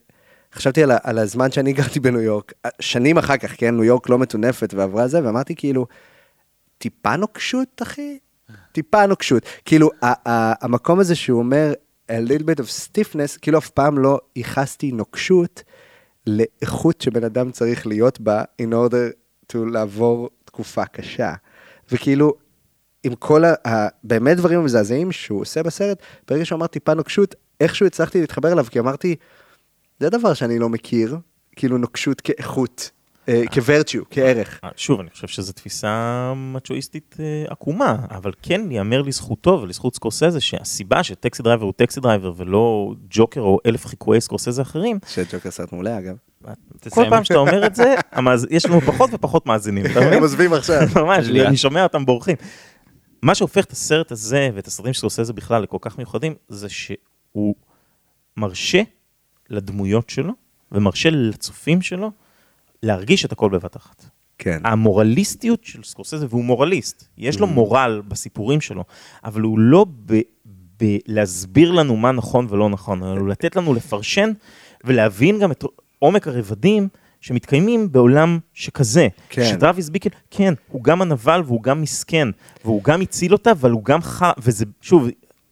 חשבתי על, על הזמן שאני גרתי בניו יורק, שנים אחר כך, כן, ניו יורק לא מטונפת ועברה זה, ואמרתי כאילו, טיפה נוקשות, אחי? טיפה נוקשות. כאילו, המקום הזה שהוא אומר, a little bit of stiffness, כאילו אף פעם לא ייחסתי נוקשות לאיכות שבן אדם צריך להיות בה, in order to לעבור תקופה קשה. וכאילו, עם כל ה... ה- באמת דברים המזעזעים שהוא עושה בסרט, ברגע שהוא אמר טיפה נוקשות, איכשהו הצלחתי להתחבר אליו, כי אמרתי, זה דבר שאני לא מכיר, כאילו נוקשות כאיכות, אה, כ-virtue, כערך. שוב, אני חושב שזו תפיסה מצ'ואיסטית אה, עקומה, אבל כן ייאמר לזכותו ולזכות סקורסזה, שהסיבה ש-Taxi Driver הוא Taxi Driver ולא ג'וקר או אלף חיקויי סקורסזה אחרים, שג'וקר סרט מעולה אגב. כל פעם שאתה אומר את זה, יש לנו פחות ופחות מאזינים, אתה מבין? הם עוזבים עכשיו. ממש, אני שומע אותם בורחים. מה שהופך את הסרט הזה ואת הסרטים של סקורסזה בכלל לכל כך מיוחדים, זה שהוא מרשה לדמויות שלו ומרשה לצופים שלו להרגיש את הכל בבת אחת. כן. המורליסטיות של סקורסזה, והוא מורליסט, יש לו מורל בסיפורים שלו, אבל הוא לא ב- בלהסביר לנו מה נכון ולא נכון, אלא הוא לתת לנו לפרשן ולהבין גם את עומק הרבדים שמתקיימים בעולם שכזה. כן. שטרוויס ביקל, כן, הוא גם הנבל והוא גם מסכן, והוא גם הציל אותה, אבל הוא גם ח... וזה, שוב,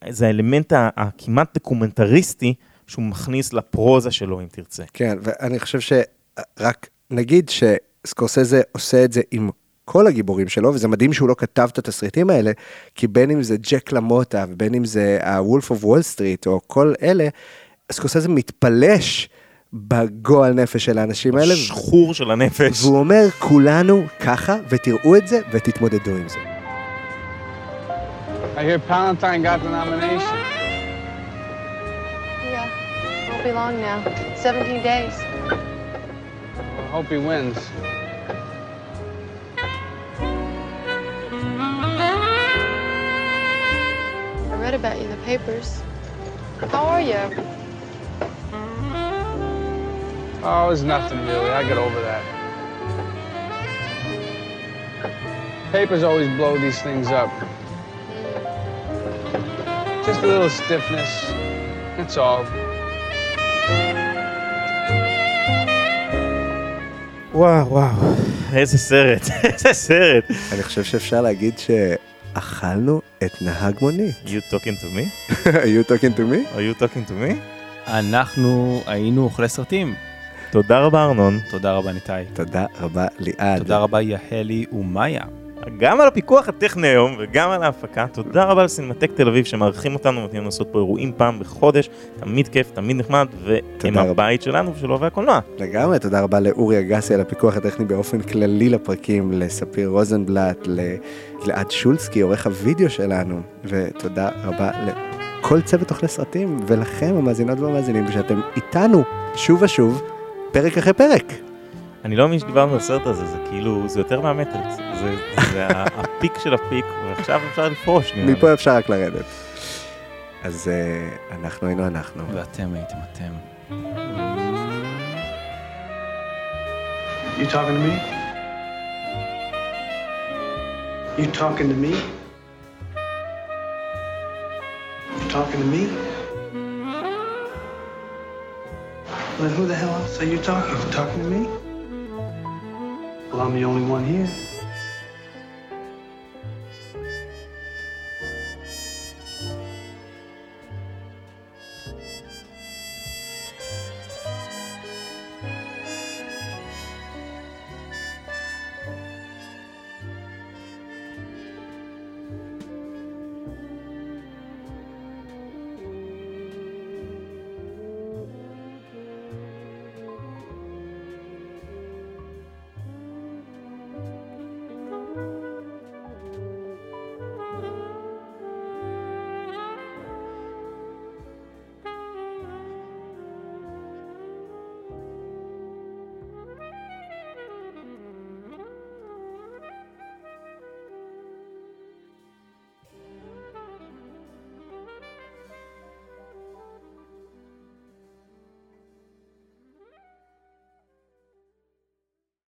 זה האלמנט הכמעט דוקומנטריסטי שהוא מכניס לפרוזה שלו, אם תרצה. כן, ואני חושב שרק נגיד שסקורסזה עושה את זה עם כל הגיבורים שלו, וזה מדהים שהוא לא כתב את התסריטים האלה, כי בין אם זה ג'ק למוטה, ובין אם זה ה-Wolf of Wall Street, או כל אלה, סקורסזה מתפלש בגועל נפש של האנשים האלה. שחור של הנפש. והוא אומר, כולנו ככה, ותראו את זה ותתמודדו עם זה. I hear Palantine got the nomination. Yeah, won't be long now. 17 days. I hope he wins. I read about you in the papers. How are you? Oh, it's nothing really. I get over that. Papers always blow these things up. Just a little stiffness. That's all. וואו וואו, איזה סרט, איזה סרט. אני חושב שאפשר להגיד שאכלנו את נהג מונית. You talking to me? are you talking to me? are you talking to me? אנחנו היינו אוכלי סרטים. תודה רבה ארנון. תודה רבה ניתאי. תודה רבה ליעד. תודה רבה יהלי ומאיה. גם על הפיקוח הטכני היום וגם על ההפקה. תודה רבה לסינמטק תל אביב שמארחים אותנו ונותנים לעשות פה אירועים פעם בחודש. תמיד כיף, תמיד נחמד, והם. הבית שלנו ושל אוהבי הקולנוע. לגמרי, תודה רבה לאורי אגסי על הפיקוח הטכני באופן כללי לפרקים, לספיר רוזנבלט, לגלעד שולסקי, עורך הוידאו שלנו, ותודה רבה לכל צוות אוכלי סרטים, ולכם המאזינות והמאזינים, שאתם איתנו שוב ושוב, פרק אחרי פרק. אני לא מאמין שדיברנו על הסרט הזה, זה כאילו, זה יותר מהמטריקס. זה, הפיק של הפיק, ועכשיו אפשר לפרוש. מפה אפשר רק לרדת. אז אה, אנחנו היינו אנחנו. ואתם הייתם אתם. You talking to me? You talking to me? You talking to me? Then who the hell else are you talking? to? Talking to me? Well, I'm the only one here.